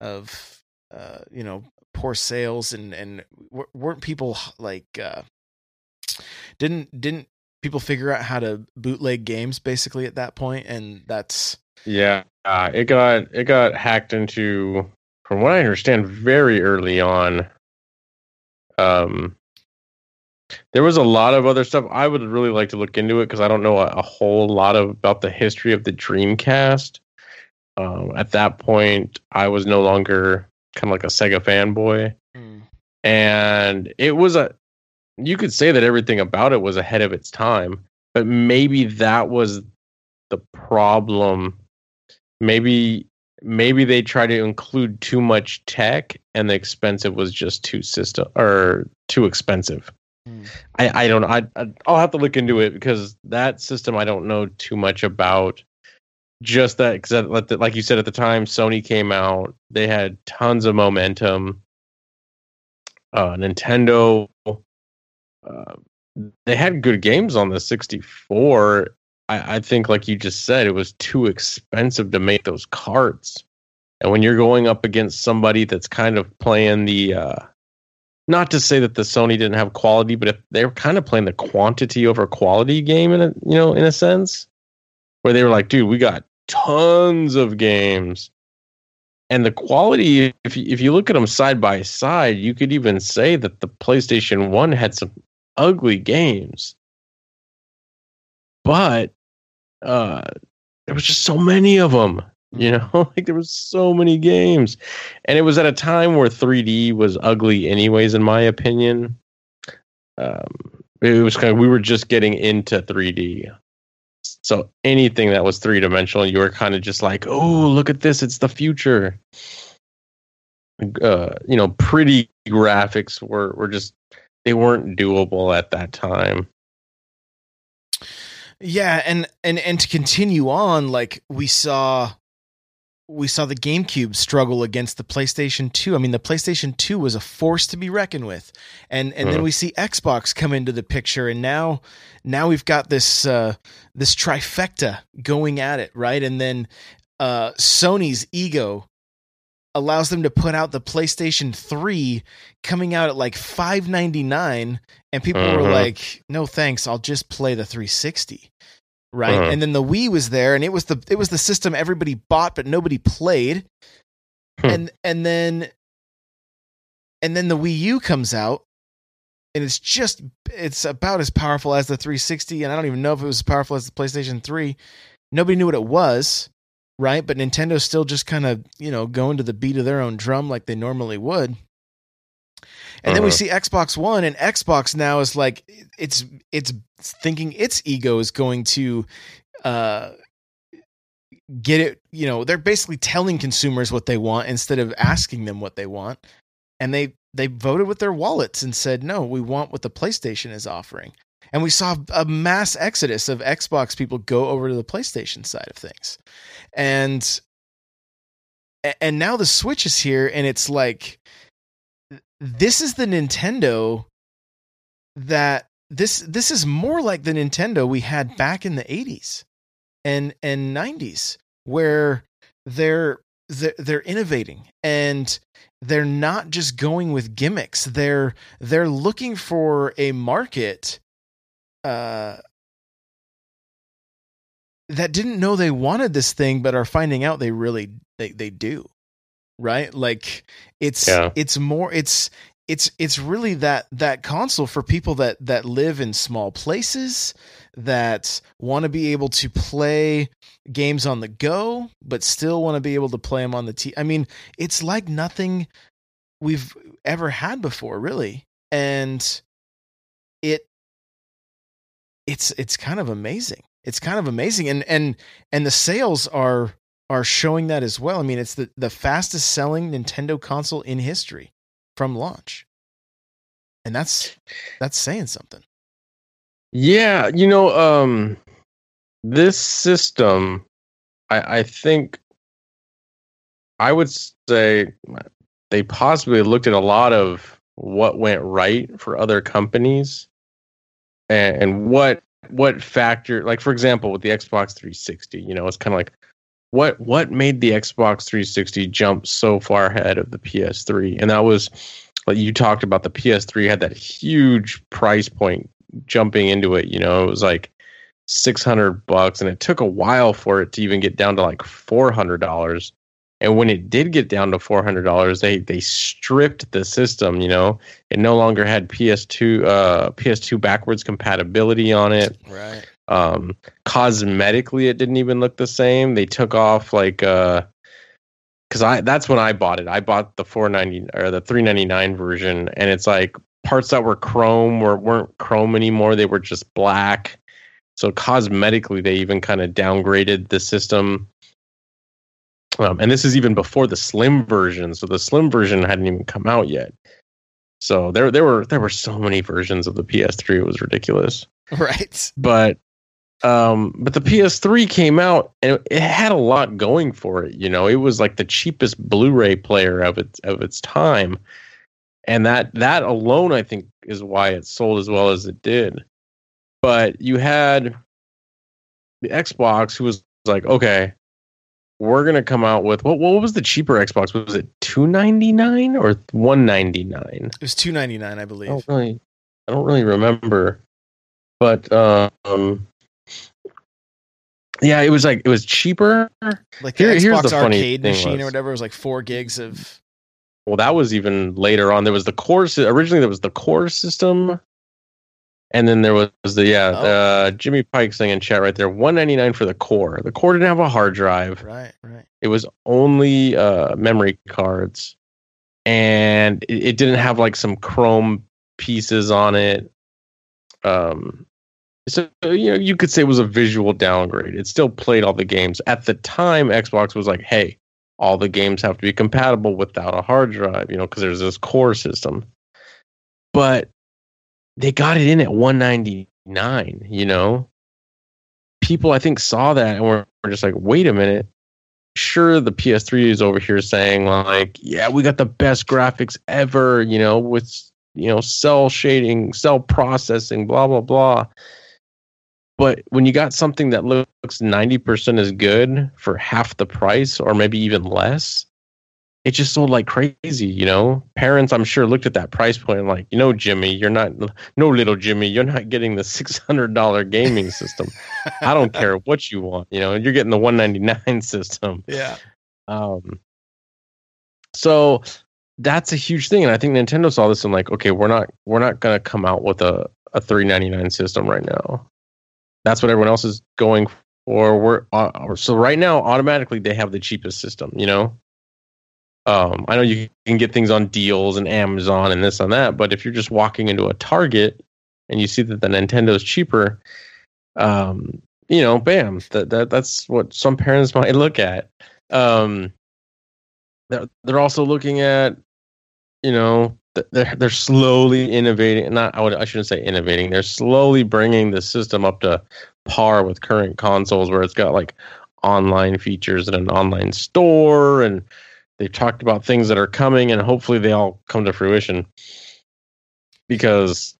of uh you know poor sales and and w- weren't people like uh didn't didn't people figure out how to bootleg games basically at that point and that's Yeah, uh, it got it got hacked into, from what I understand, very early on. Um, there was a lot of other stuff. I would really like to look into it because I don't know a, a whole lot of, about the history of the Dreamcast. Um, at that point, I was no longer kind of like a Sega fanboy, and it was a. You could say that everything about it was ahead of its time, but maybe that was the problem maybe maybe they try to include too much tech and the expensive was just too system or too expensive. Hmm. I, I don't know. I, I i'll have to look into it because that system i don't know too much about. Just that because like you said at the time sony came out they had tons of momentum. Uh nintendo uh, they had good games on the 64 I, I think like you just said it was too expensive to make those carts and when you're going up against somebody that's kind of playing the uh not to say that the sony didn't have quality but if they were kind of playing the quantity over quality game in a you know in a sense where they were like dude we got tons of games. And the quality if you, if you look at them side by side you could even say that the playstation 1 had some ugly games. But uh there was just so many of them you know? [laughs] Like there was so many games. And it was at a time where 3d was ugly anyways in my opinion. Um it was kind of we were just getting into 3d so anything that was three dimensional you were kind of just like oh look at this it's the future. Uh you know pretty graphics were were just they weren't doable at that time Yeah, and and and to continue on, like we saw we saw the GameCube struggle against the PlayStation 2. I mean, the PlayStation 2 was a force to be reckoned with. And and then Mhm. we see Xbox come into the picture and now now we've got this uh this trifecta going at it, right? And then uh Sony's ego allows them to put out the PlayStation 3 coming out at like 599 and people were Mhm. like, "No thanks, I'll just play the 360." Right? Mhm. And then the Wii was there and it was the it was the system everybody bought but nobody played. Hmm. And and then and then the Wii U comes out and it's just it's about as powerful as the 360 and I don't even know if it was as powerful as the PlayStation 3. Nobody knew what it was, right? But Nintendo's still just kind of, you know, going to the beat of their own drum like they normally would. And then we Uh-huh. see Xbox One, and Xbox now is like it's it's thinking its ego is going to uh, get it. You know, they're basically telling consumers what they want instead of asking them what they want. And they they voted with their wallets and said, no, we want what the PlayStation is offering. And we saw a mass exodus of Xbox people go over to the PlayStation side of things, and and now the Switch is here, and it's like this is the Nintendo that this this is more like the Nintendo we had back in the 80s and and 90s where they're they're, they're innovating and they're not just going with gimmicks. They're they're looking for a market uh that didn't know they wanted this thing but are finding out they really they, they do right like it's Yeah. it's more it's it's it's really that that console for people that that live in small places that want to be able to play games on the go but still want to be able to play them on the t I mean it's like nothing we've ever had before really and it's it's kind of amazing. It's kind of amazing and and and the sales are are showing that as well. I mean it's the the fastest selling nintendo console in history from launch. And that's that's saying something. Yeah, you know, um this system I I think I would say they possibly looked at a lot of what went right for other companies and, and what what factor like for example with the Xbox 360, you know, it's kind of like what what made the Xbox 360 jump so far ahead of the PS3? And that was like you talked about the PS3 had that huge price point jumping into it. You know, it was like six hundred bucks, and it took a while for it to even get down to like four hundred dollars. And when it did get down to four hundred dollars, they they stripped the system. You know, it no longer had PS2 uh, PS2 backwards compatibility on it. right Um, cosmetically, it didn't even look the same. They took off like uh, because I that's when I bought it. I bought the four ninety or the three ninety nine version, and it's like parts that were chrome were weren't chrome anymore. They were just black. So cosmetically, they even kind of downgraded the system. Um, and this is even before the slim version. So the slim version hadn't even come out yet. So there there were there were so many versions of the PS3. It was ridiculous [laughs] right but um but the PS3 came out and it had a lot going for it you know it was like the cheapest Blu-ray player of its of its time and that that alone I think is why it sold as well as it did but you had the Xbox who was like okay we're going to come out with what what was the cheaper Xbox was it 299 or 199 it was 299 i believe I don't really, I don't really remember, but um, yeah, it was like it was cheaper. like the Here- here's xbox the arcade machine was- or whatever it was like four gigs of Well, that was even later on. There was the core. Originally, there was the core system, and then there was the yeah, Oh. uh, Jimmy Pike saying in chat right there, one ninety nine for the core. The core didn't have a hard drive. right right It was only uh, memory cards, and it, it didn't have like some chrome pieces on it. Um, so you know, you could say it was a visual downgrade. It still played all the games at the time. Xbox was like, "Hey, all the games have to be compatible without a hard drive," you know, because there's this core system. But they got it in at 199. You know, people I think saw that and were, were just like, "Wait a minute." sure the PS3 is over here saying like, yeah, we got the best graphics ever, you know, with you know, cell shading, cell processing, blah blah blah. But when you got something that looks 90% as good for half the price or maybe even less, it just sold like crazy, you know. Parents, I'm sure, looked at that price point and like, you know, Jimmy, you're not, no, little Jimmy, you're not getting the $600 gaming system. I don't [laughs] care what you want, you know. You're getting the 199 system. yeah Um, so that's a huge thing, and I think Nintendo saw this and like, okay, we're not we're not gonna come out with a a 399 system right now. That's what everyone else is going for. We're uh, so right now automatically they have the cheapest system, you know. Um, I know you can get things on deals and Amazon and this and that, but if you're just walking into a Target and you see that the Nintendo's cheaper, um, you know, bam, that, that that's what some parents might look at. Um, they're they're also looking at, you know, they're they're slowly innovating. Not I would I shouldn't say innovating. They're slowly bringing the system up to par with current consoles, where it's got like online features and an online store, and they've talked about things that are coming, and hopefully they all come to fruition. Because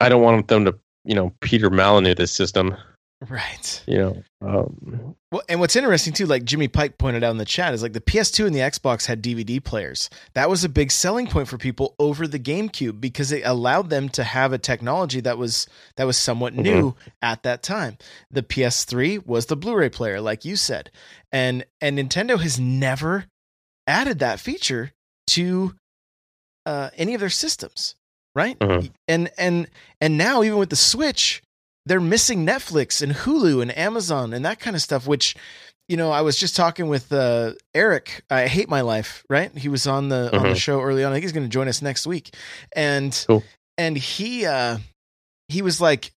I don't want them to, you know, Peter Molyneux this system. Right. You know, um, Well, and what's interesting too, like Jimmy Pike pointed out in the chat, is like the PS2 and the Xbox had DVD players. That was a big selling point for people over the GameCube because it allowed them to have a technology that was that was somewhat Mhm. new at that time. The PS3 was the Blu-ray player, like you said, and and Nintendo has never added that feature to uh, any of their systems, right? Mhm. And and and now even with the Switch, they're missing Netflix and Hulu and Amazon and that kind of stuff. Which, you know, I was just talking with uh, Eric. I hate my life. Right? He was on the on the Mhm. show early on. I think he's going to join us next week. And Cool. and he uh, he was like.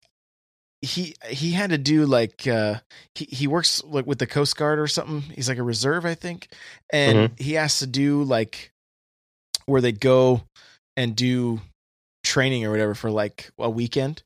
He he had to do like uh he, he works like with the Coast Guard or something. He's like a reserve, I think. And he has to do like where they go and do training or whatever for like a weekend.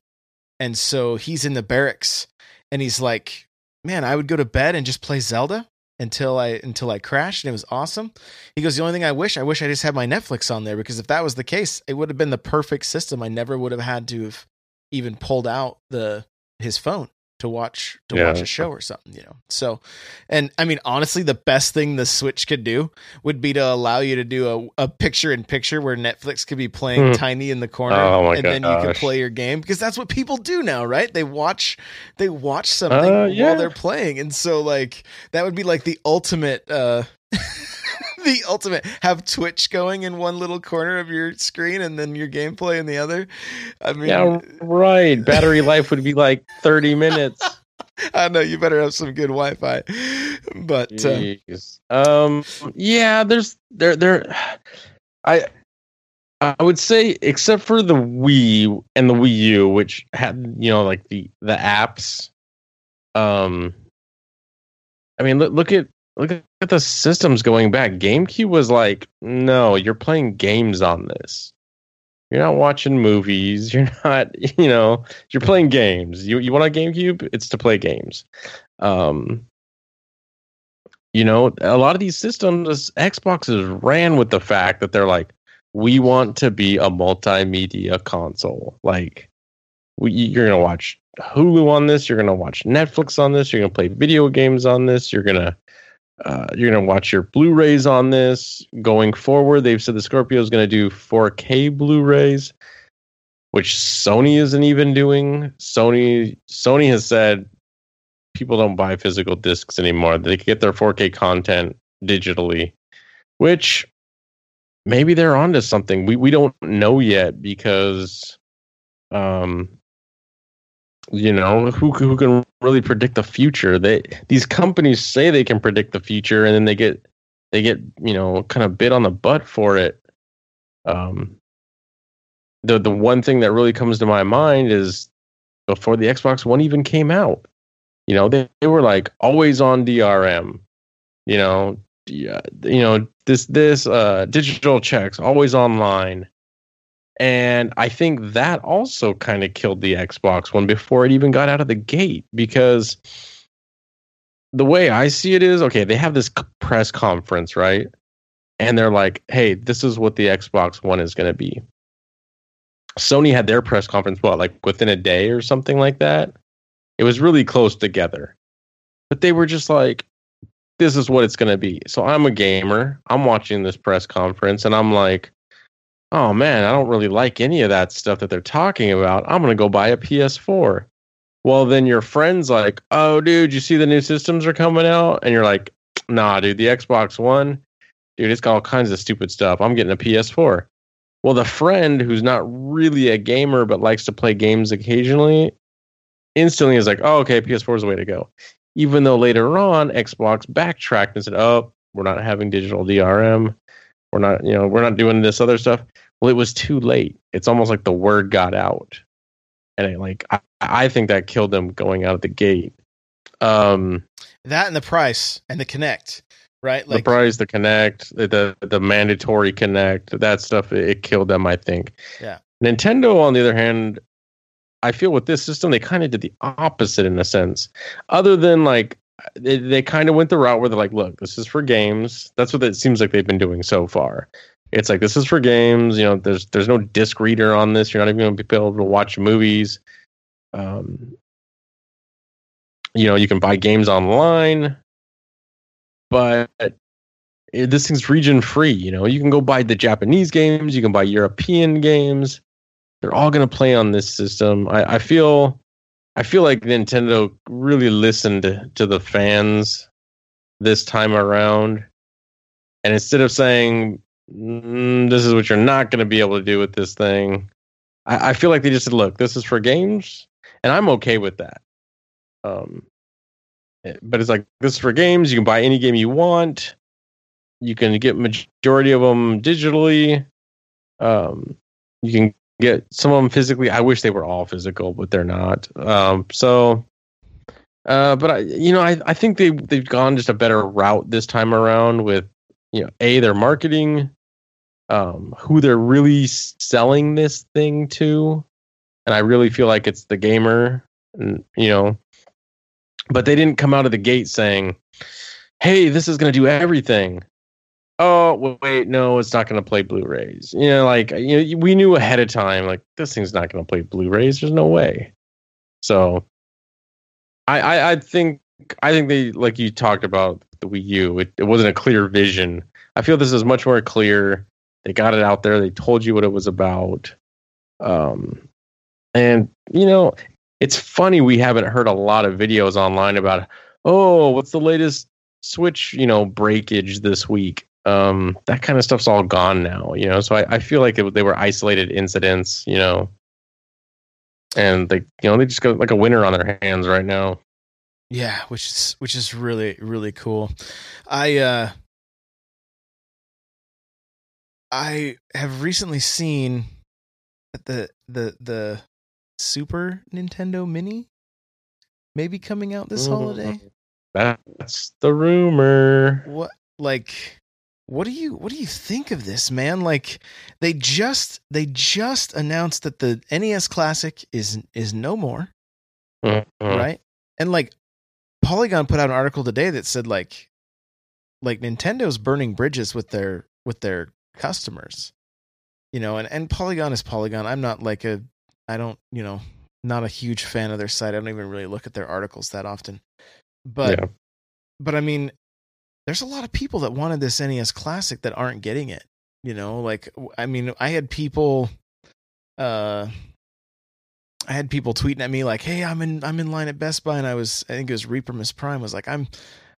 And so he's in the barracks and he's like, "Man, I would go to bed and just play Zelda until I until I crashed and it was awesome." He goes, "The only thing I wish, I wish I just had my Netflix on there because if that was the case, it would have been the perfect system. I never would have had to have even pulled out the his phone to watch to Yeah. watch a show or something, you know." So, and I mean, honestly, the best thing the Switch could do would be to allow you to do a, a picture in picture where Netflix could be playing Hmm. tiny in the corner Oh and then you can play your game because that's what people do now, right? They watch they watch something Uh, yeah. while they're playing. And so like that would be like the ultimate uh [laughs] the ultimate have Twitch going in one little corner of your screen and then your gameplay in the other. I mean yeah, right. Battery life would be like 30 minutes. [laughs] I know you better have some good Wi-Fi. But uh, Um, yeah, there's there there. I I would say, except for the Wii and the Wii U, which had you know like the the apps. Um, I mean, look look at look at the systems going back. GameCube was like, no, you're playing games on this. You're not watching movies. [laughs] You're not, you know, you're playing games. You you want a GameCube? It's to play games. Um, you know, a lot of these systems, Xboxes ran with the fact that they're like, we want to be a multimedia console. Like, we, you're gonna watch Hulu on this. You're gonna watch Netflix on this. You're gonna play video games on this. You're gonna uh, you're gonna watch your Blu-rays on this. Going forward, they've said the Scorpio is gonna do 4K Blu-rays, which Sony isn't even doing. Sony Sony has said people don't buy physical discs anymore. They get their 4K content digitally, which maybe they're onto something. We we don't know yet because um you know who who can really predict the future? They these companies say they can predict the future and then they get they get you know kind of bit on the butt for it. Um the the one thing that really comes to my mind is before the Xbox One even came out you know they, they were like always on DRM you know yeah, you know this this uh digital checks always online and I think that also kind of killed the Xbox One before it even got out of the gate because the way I see it is okay, they have this press conference, right? And they're like, hey, this is what the Xbox One is going to be. Sony had their press conference, what, like within a day or something like that? It was really close together. But they were just like, this is what it's going to be. So I'm a gamer. I'm watching this press conference and I'm like, oh man, I don't really like any of that stuff that they're talking about. I'm going to go buy a PS4. Well, then your friend's like, oh, dude, you see the new systems are coming out? And you're like, nah, dude, the Xbox One, dude, it's got all kinds of stupid stuff. I'm getting a PS4. Well, the friend who's not really a gamer but likes to play games occasionally instantly is like, oh, okay, PS4 is the way to go. Even though later on, Xbox backtracked and said, oh, we're not having digital DRM. We're not, you know, we're not doing this other stuff. Well, it was too late. It's almost like the word got out. And it, like, I, I think that killed them going out of the gate. Um, that and the price and the Kinect, right? the price, the Kinect, the, the the mandatory Kinect, that stuff, it, it killed them. I think. Yeah. Nintendo, on the other hand, I feel with this system they kind of did the opposite in a sense. Other than like they, they kind of went the route where they're like, look, this is for games. That's what it seems like they've been doing so far. It's like this is for games. You know, there's there's no disc reader on this. You're not even going to be able to watch movies. Um, you know, you can buy games online, but it, this thing's region free. You know, you can go buy the Japanese games, you can buy European games. They're all going to play on this system. I, I feel, I feel like Nintendo really listened to the fans this time around, and instead of saying mm, this is what you're not going to be able to do with this thing, I, I feel like they just said, "Look, this is for games," and I'm okay with that. Um, eh, but it's like this is for games. You can buy any game you want. You can get majority of them digitally. Um, you can get some of them physically. I wish they were all physical, but they're not. Um, so, uh, but I, you know, I, I think they they've gone just a better route this time around with you know a their marketing, um, who they're really selling this thing to, and I really feel like it's the gamer, and you know, but they didn't come out of the gate saying, "Hey, this is going to do everything." Oh wait no it's not going to play blu-rays. You know like you know, we knew ahead of time like this thing's not going to play blu-rays. There's no way. So I, I i think i think they like you talked about the wii u it, it wasn't a clear vision. I feel this is much more clear. They got it out there. They told you what it was about. Um and you know it's funny we haven't heard a lot of videos online about oh what's the latest switch you know breakage this week um, that kind of stuff's all gone now, you know. So I, I feel like it, they were isolated incidents, you know, and they, you know, they just got like a winner on their hands right now. Yeah, which is which is really really cool. I uh I have recently seen that the the the Super Nintendo Mini maybe coming out this mm-hmm. holiday. That's the rumor. What like what do you what do you think of this man? Like they just they just announced that the NES classic is is no more. Mm-hmm. right? And like Polygon put out an article today that said like like Nintendo's burning bridges with their with their customers. You know and and Polygon is Polygon. I'm not like a I don't you know not a huge fan of their site. I don't even really look at their articles that often. But yeah. but I mean there's a lot of people that wanted this NES Classic that aren't getting it. You know, like I mean, I had people, uh, I had people tweeting at me like, "Hey, I'm in, I'm in line at Best Buy," and I was, I think it was Reaper Miss Prime was like, "I'm,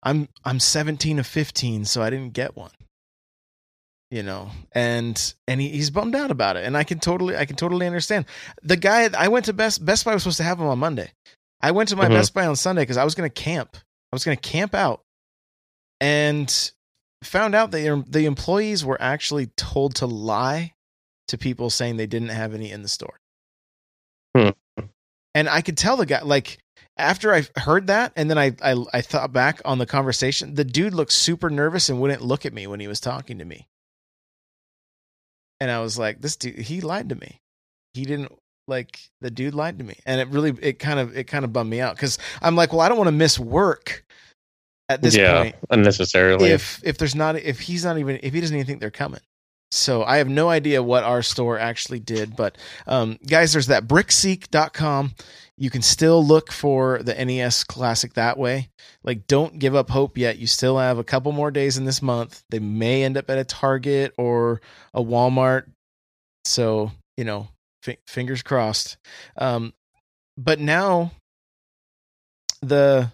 I'm, I'm 17 of 15, so I didn't get one." You know, and and he, he's bummed out about it, and I can totally, I can totally understand. The guy, I went to Best Best Buy was supposed to have him on Monday. I went to my mm-hmm. Best Buy on Sunday because I was going to camp. I was going to camp out and found out that the employees were actually told to lie to people saying they didn't have any in the store. Hmm. And I could tell the guy like after I heard that, and then I, I I thought back on the conversation. The dude looked super nervous and wouldn't look at me when he was talking to me. And I was like, "This dude, he lied to me. He didn't like the dude lied to me." And it really, it kind of, it kind of bummed me out because I'm like, "Well, I don't want to miss work at this yeah, point unnecessarily. if if there's not if he's not even if he doesn't even think they're coming. So i have no idea what our store actually did but um, guys there's that brickseek.com you can still look for the nes classic that way. Like don't give up hope yet. You still have a couple more days in this month. They may end up at a target or a walmart. So you know f- fingers crossed. Um, but now the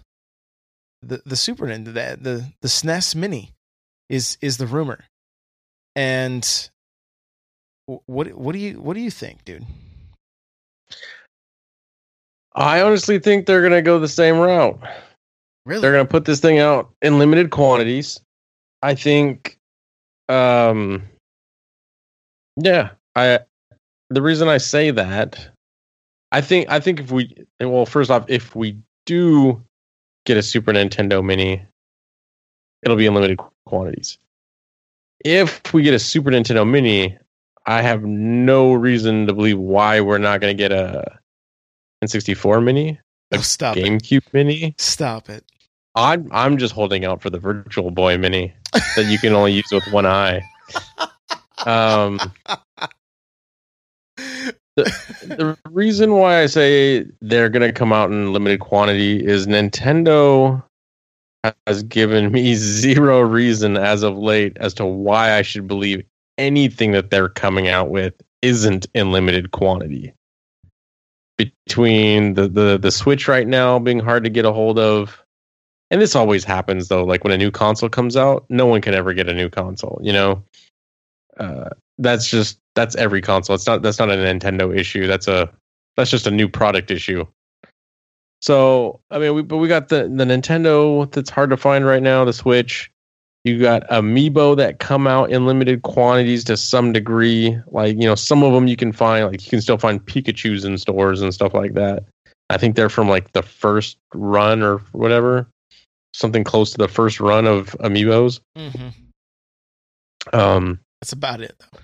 the the Super Nintendo, the the the SNES Mini, is is the rumor, and what what do you what do you think, dude? I honestly think they're gonna go the same route. Really? They're gonna put this thing out in limited quantities. I think um yeah, I the reason I say that I think I think if we well first off if we do get a Super Nintendo Mini, it'll be in limited quantities. If we get a Super Nintendo Mini, I have no reason to believe why we're not going to get a N64 Mini, a oh, stop GameCube it. Mini. Stop it. I'm I'm just holding out for the Virtual Boy Mini that you can only use with one eye. [laughs] Um, the, reason why I say they're going to come out in limited quantity is Nintendo has given me [laughs] zero reason as of late as to why I should believe anything that they're coming out with isn't in limited quantity. Between the, the, the Switch right now being hard to get a hold of, and this always happens though, like when a new console comes out, no one can ever get a new console, you know? Uh, that's just that's every console. It's not that's not a Nintendo issue. That's a that's just a new product issue. So I mean, we, but we got the the Nintendo that's hard to find right now. The Switch. You got Amiibo that come out in limited quantities to some degree. Like you know, some of them you can find. Like you can still find Pikachu's in stores and stuff like that. I think they're from like the first run or whatever, something close to the first run of Amiibos. Mm-hmm. Um, That's about it, though.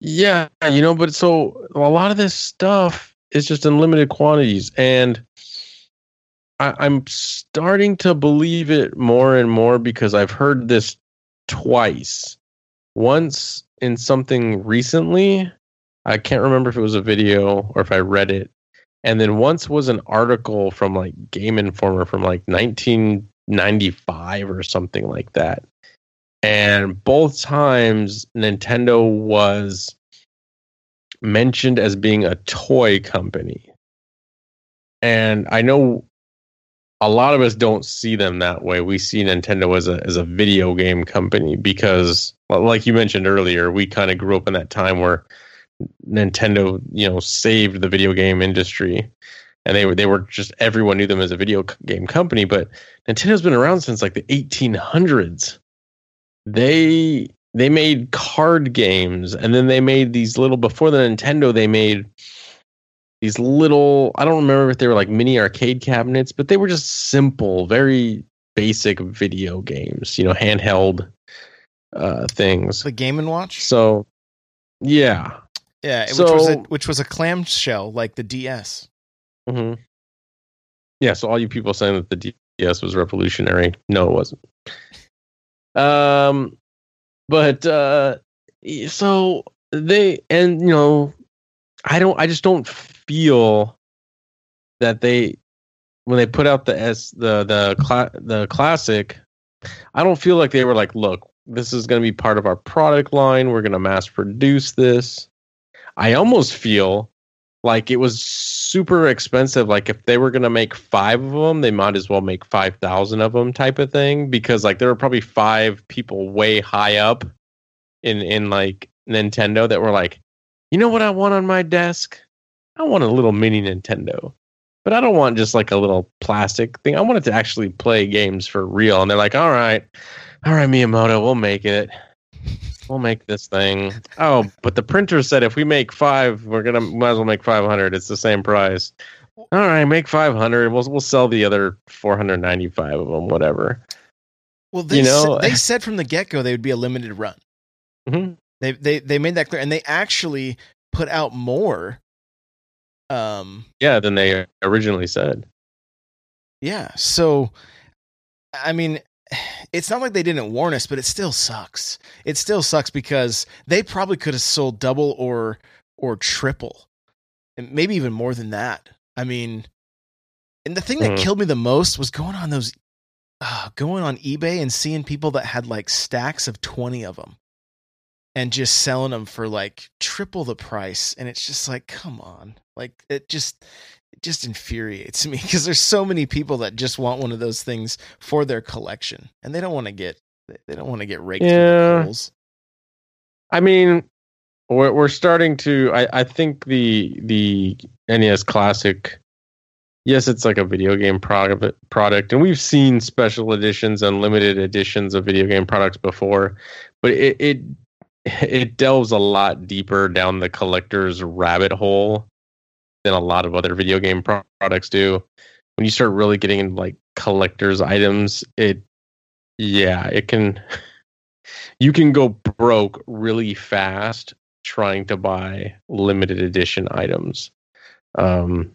Yeah, you know, but so a lot of this stuff is just in limited quantities, and I, I'm starting to believe it more and more because I've heard this twice. Once in something recently, I can't remember if it was a video or if I read it, and then once was an article from like Game Informer from like 1995 or something like that and both times Nintendo was mentioned as being a toy company. And I know a lot of us don't see them that way. We see Nintendo as a as a video game company because like you mentioned earlier, we kind of grew up in that time where Nintendo, you know, saved the video game industry. And they were they were just everyone knew them as a video game company, but Nintendo's been around since like the 1800s they they made card games and then they made these little before the Nintendo they made these little I don't remember if they were like mini arcade cabinets, but they were just simple, very basic video games, you know, handheld uh things. The Game and Watch. So yeah. Yeah, So- which was a which was a clamshell like the DS. Mm-hmm. Yeah, so all you people saying that the DS was revolutionary, no, it wasn't. Um, but uh, so they and you know, I don't, I just don't feel that they when they put out the S the the cla- the classic, I don't feel like they were like, look, this is going to be part of our product line. We're going to mass produce this. I almost feel like it was super expensive. Like if they were gonna make five of them, they might as well make five thousand of them, type of thing. Because like there were probably five people way high up in in like Nintendo that were like, you know what I want on my desk? I want a little mini Nintendo. But I don't want just like a little plastic thing. I want it to actually play games for real. And they're like, all right, all right, Miyamoto, we'll make it. We'll make this thing. Oh, but the printer said if we make five, we're gonna might as well make five hundred. It's the same price. All right, make five hundred. We'll we'll sell the other four hundred ninety five of them, whatever. Well, they You know- said, they said from the get go they would be a limited run. hmm They they they made that clear, and they actually put out more. Um. Yeah, than they originally said. Yeah. So, I mean, it's not like they didn't warn us, but it still sucks. It still sucks because they probably could have sold double or or triple, and maybe even more than that. I mean, and the thing that Mhm. killed me the most was going on those, uh, going on eBay and seeing people that had like stacks of twenty of them, and just selling them for like triple the price, and it's just like, come on, like it just it just infuriates [laughs] me because there's so many people that just want one of those things for their collection and they don't want to get they don't want to get raked Yeah. the coals. I mean, we're we're starting to. I I think the the NES Classic. Yes, it's like a video game product, product, and we've seen special editions and limited editions of video game products before, but it it [laughs] it delves a lot deeper down the collector's rabbit hole than a lot of other video game pro- products do. When you start really getting into like collector's items, it yeah, it can [laughs] you can go broke really fast trying to buy limited edition items. Um,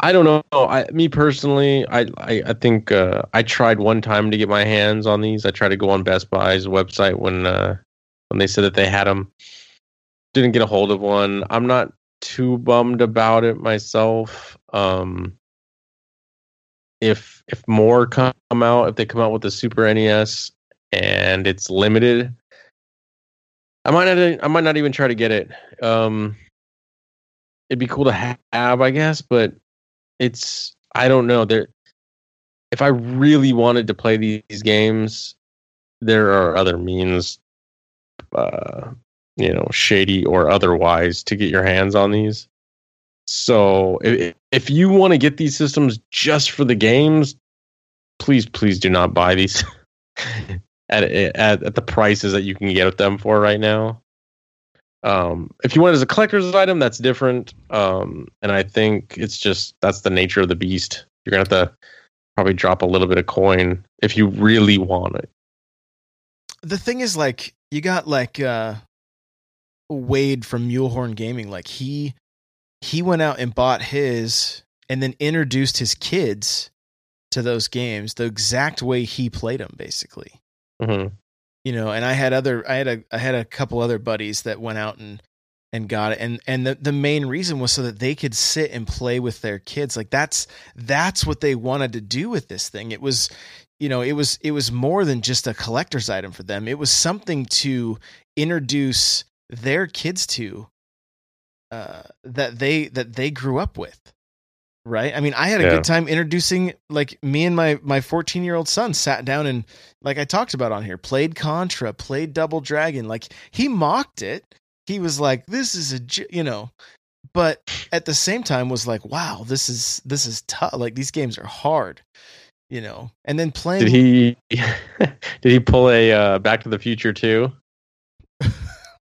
I don't know. I, me personally, I I, I think uh, I tried one time to get my hands on these. I tried to go on Best Buy's website when uh, when they said that they had them. Didn't get a hold of one. I'm not too bummed about it myself. Um, if if more come out, if they come out with the Super NES and it's limited, I might not. I might not even try to get it. Um, it'd be cool to have, I guess, but it's. I don't know. There, if I really wanted to play these games, there are other means, uh, you know, shady or otherwise, to get your hands on these. So if, if you want to get these systems just for the games, please, please do not buy these [laughs] at, at at the prices that you can get them for right now. Um, if you want it as a collector's item, that's different. Um, and I think it's just that's the nature of the beast. You're gonna have to probably drop a little bit of coin if you really want it. The thing is, like, you got like uh, Wade from Mulehorn Gaming. Like he he went out and bought his, and then introduced his kids to those games the exact way he played them, basically. Mm-hmm. You know, and I had other, I had a, I had a couple other buddies that went out and and got it, and and the the main reason was so that they could sit and play with their kids. Like that's that's what they wanted to do with this thing. It was, you know, it was it was more than just a collector's item for them. It was something to introduce their kids to uh, that they that they grew up with right? I mean i had a yeah. good time introducing like me and my my 14 year old son sat down and like i talked about on here played contra played double dragon like he mocked it. He was like this is a you know but at the same time was like wow this is this is tough like these games are hard you know? And then playing did he [laughs] did he pull a uh, back to the future two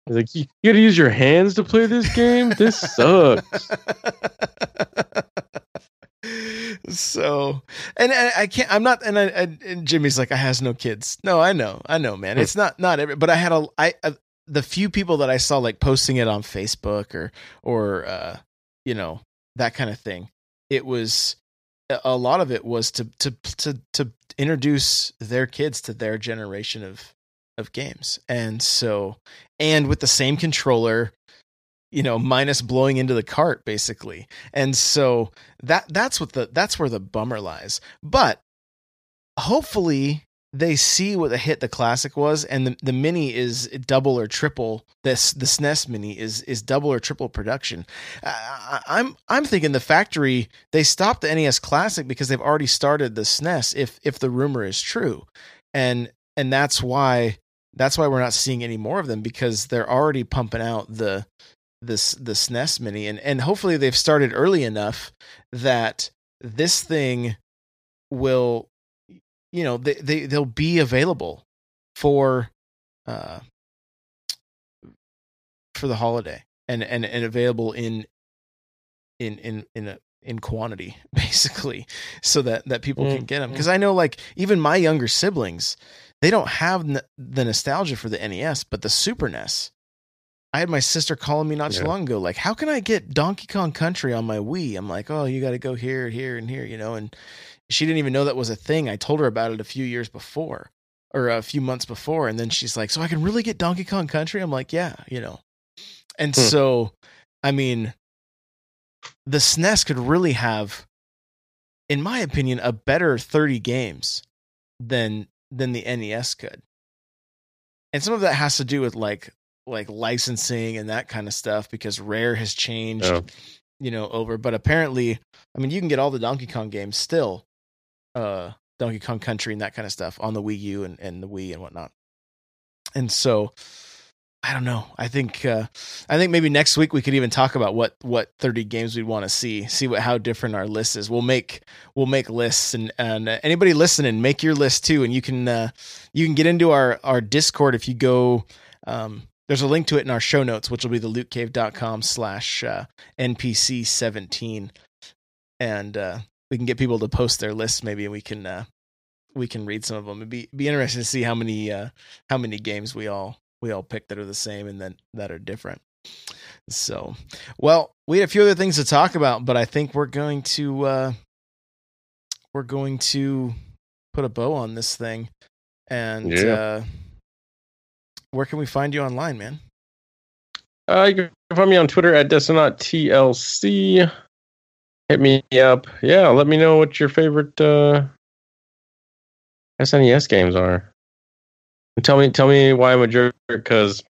He's like, you gotta use your hands to play this game? This sucks. [laughs] so and, I can't I'm not and, I, and Jimmy's like I has no kids. No, I know. I know, man. It's not not every but I had a I a, the few people that I saw like posting it on Facebook or or uh you know, that kind of thing. It was a lot of it was to to to to introduce their kids to their generation of of games. And so, and with the same controller, you know, minus blowing into the cart basically. And so that that's what the that's where the bummer lies. But hopefully they see what the hit the classic was and the, the mini is double or triple this the SNES mini is is double or triple production. Uh, I'm I'm thinking the factory they stopped the NES classic because they've already started the SNES if if the rumor is true. And and that's why that's why we're not seeing any more of them because they're already pumping out the this the SNES mini and and hopefully they've started early enough that this thing will you know they, they they'll be available for uh for the holiday and and and available in in in in a in quantity [laughs] basically so that that people mm-hmm. can get them because i know like even my younger siblings they don't have n- the nostalgia for the NES, but the Super NES. I had my sister calling me not too yeah. long ago, like, how can I get Donkey Kong Country on my Wii? I'm like, oh, you got to go here, here, and here, you know. And she didn't even know that was a thing. I told her about it a few years before, or a few months before, and then she's like, so I can really get Donkey Kong Country? I'm like, yeah, you know. And hmm. so, I mean, the SNES could really have, in my opinion, a better 30 games than than the NES could. And some of that has to do with like like licensing and that kind of stuff because Rare has changed, oh. you know, over. But apparently, I mean, you can get all the Donkey Kong games still, uh, Donkey Kong Country and that kind of stuff on the Wii U and, and the Wii and whatnot. And so, I don't know. I think uh, I think maybe next week we could even talk about what what 30 games we'd want to see. See what how different our list is. We'll make we'll make lists and and uh, anybody listening, make your list too, and you can uh, you can get into our our Discord if you go. Um, there's a link to it in our show notes, which will be the lootcave.com slash uh, NPC 17, and uh, we can get people to post their lists maybe, and we can uh, we can read some of them. It'd be be interesting to see how many uh, how many games we all we all pick that are the same and then that are different. So, well, we had a few other things to talk about, but I think we're going to uh we're going to put a bow on this thing and yeah. uh where can we find you online, man? Uh, you can find me on Twitter at TLC. Hit me up. Yeah, let me know what your favorite uh, SNES games are. Tell me, tell me why I'm a jerk because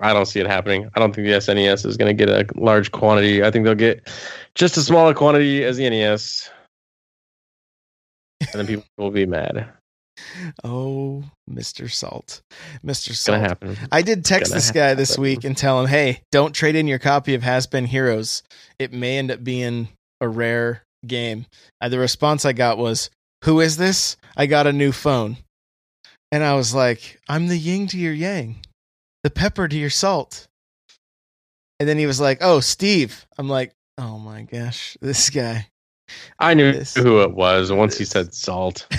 I don't see it happening. I don't think the SNES is going to get a large quantity. I think they'll get just a smaller quantity as the NES, and then people will be mad. [laughs] Oh, Mr. Salt. Mr. Salt. gonna happen. I did text this guy this week and tell him, hey, don't trade in your copy of Has Been Heroes. It may end up being a rare game. Uh, the response I got was, who is this? I got a new phone. And I was like, I'm the yin to your yang, the pepper to your salt. And then he was like, oh, Steve. I'm like, oh my gosh, this guy. I knew This- who it was once he said salt. [laughs]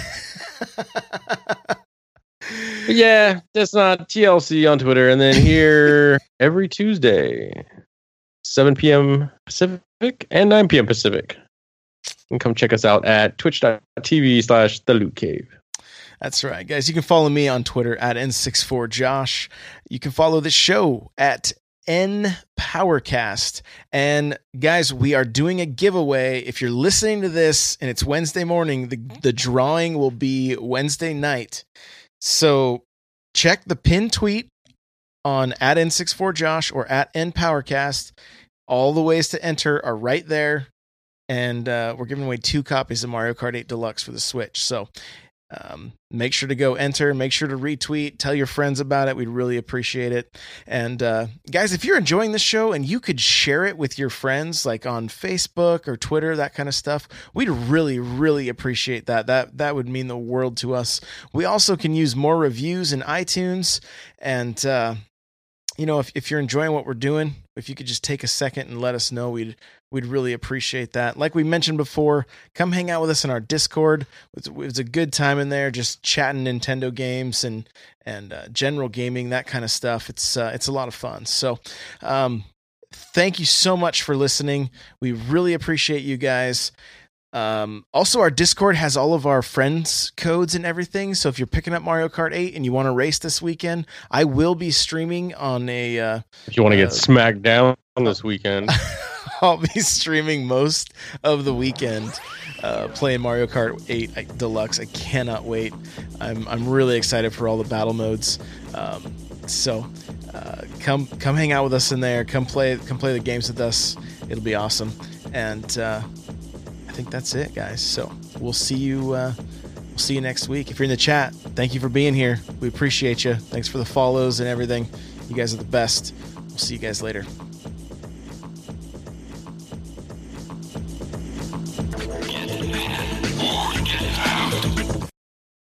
Yeah, that's not TLC on Twitter, and then here [laughs] every Tuesday, 7 p.m. Pacific and 9 p.m. Pacific. And come check us out at twitch.tv slash the loot cave. That's right, guys. You can follow me on Twitter at N64Josh. You can follow the show at NPowercast. And guys, we are doing a giveaway. If you're listening to this and it's Wednesday morning, the, the drawing will be Wednesday night. So check the pin tweet on at N64Josh or at NPowercast. All the ways to enter are right there. And uh, we're giving away two copies of Mario Kart 8 Deluxe for the Switch. So um, make sure to go enter make sure to retweet tell your friends about it. We'd really appreciate it. And uh, guys if you're enjoying this show and you could share it with your friends like on facebook or twitter that kind of stuff we'd really really appreciate that. That that would mean the world to us. We also can use more reviews in itunes. And uh, you know if, if you're enjoying what we're doing if you could just take a second and let us know we'd we'd really appreciate that. Like we mentioned before come hang out with us in our discord. It was, it was a good time in there just chatting nintendo games and and uh, general gaming that kind of stuff. It's uh, it's a lot of fun. So um thank you so much for listening. We really appreciate you guys. Um, also, our Discord has all of our friends' codes and everything. So if you're picking up Mario Kart 8 and you want to race this weekend, I will be streaming on a uh, If you want to Uh, get smacked down this weekend, [laughs] [laughs] I'll be streaming most of the weekend uh, playing Mario Kart 8 Deluxe. I cannot wait. I'm I'm really excited for all the battle modes. Um, so uh, come come hang out with us in there. Come play come play the games with us. It'll be awesome. And uh, I think that's it, guys. So we'll see you. Uh, we'll see you next week. If you're in the chat, thank you for being here. We appreciate you. Thanks for the follows and everything. You guys are the best. We'll see you guys later.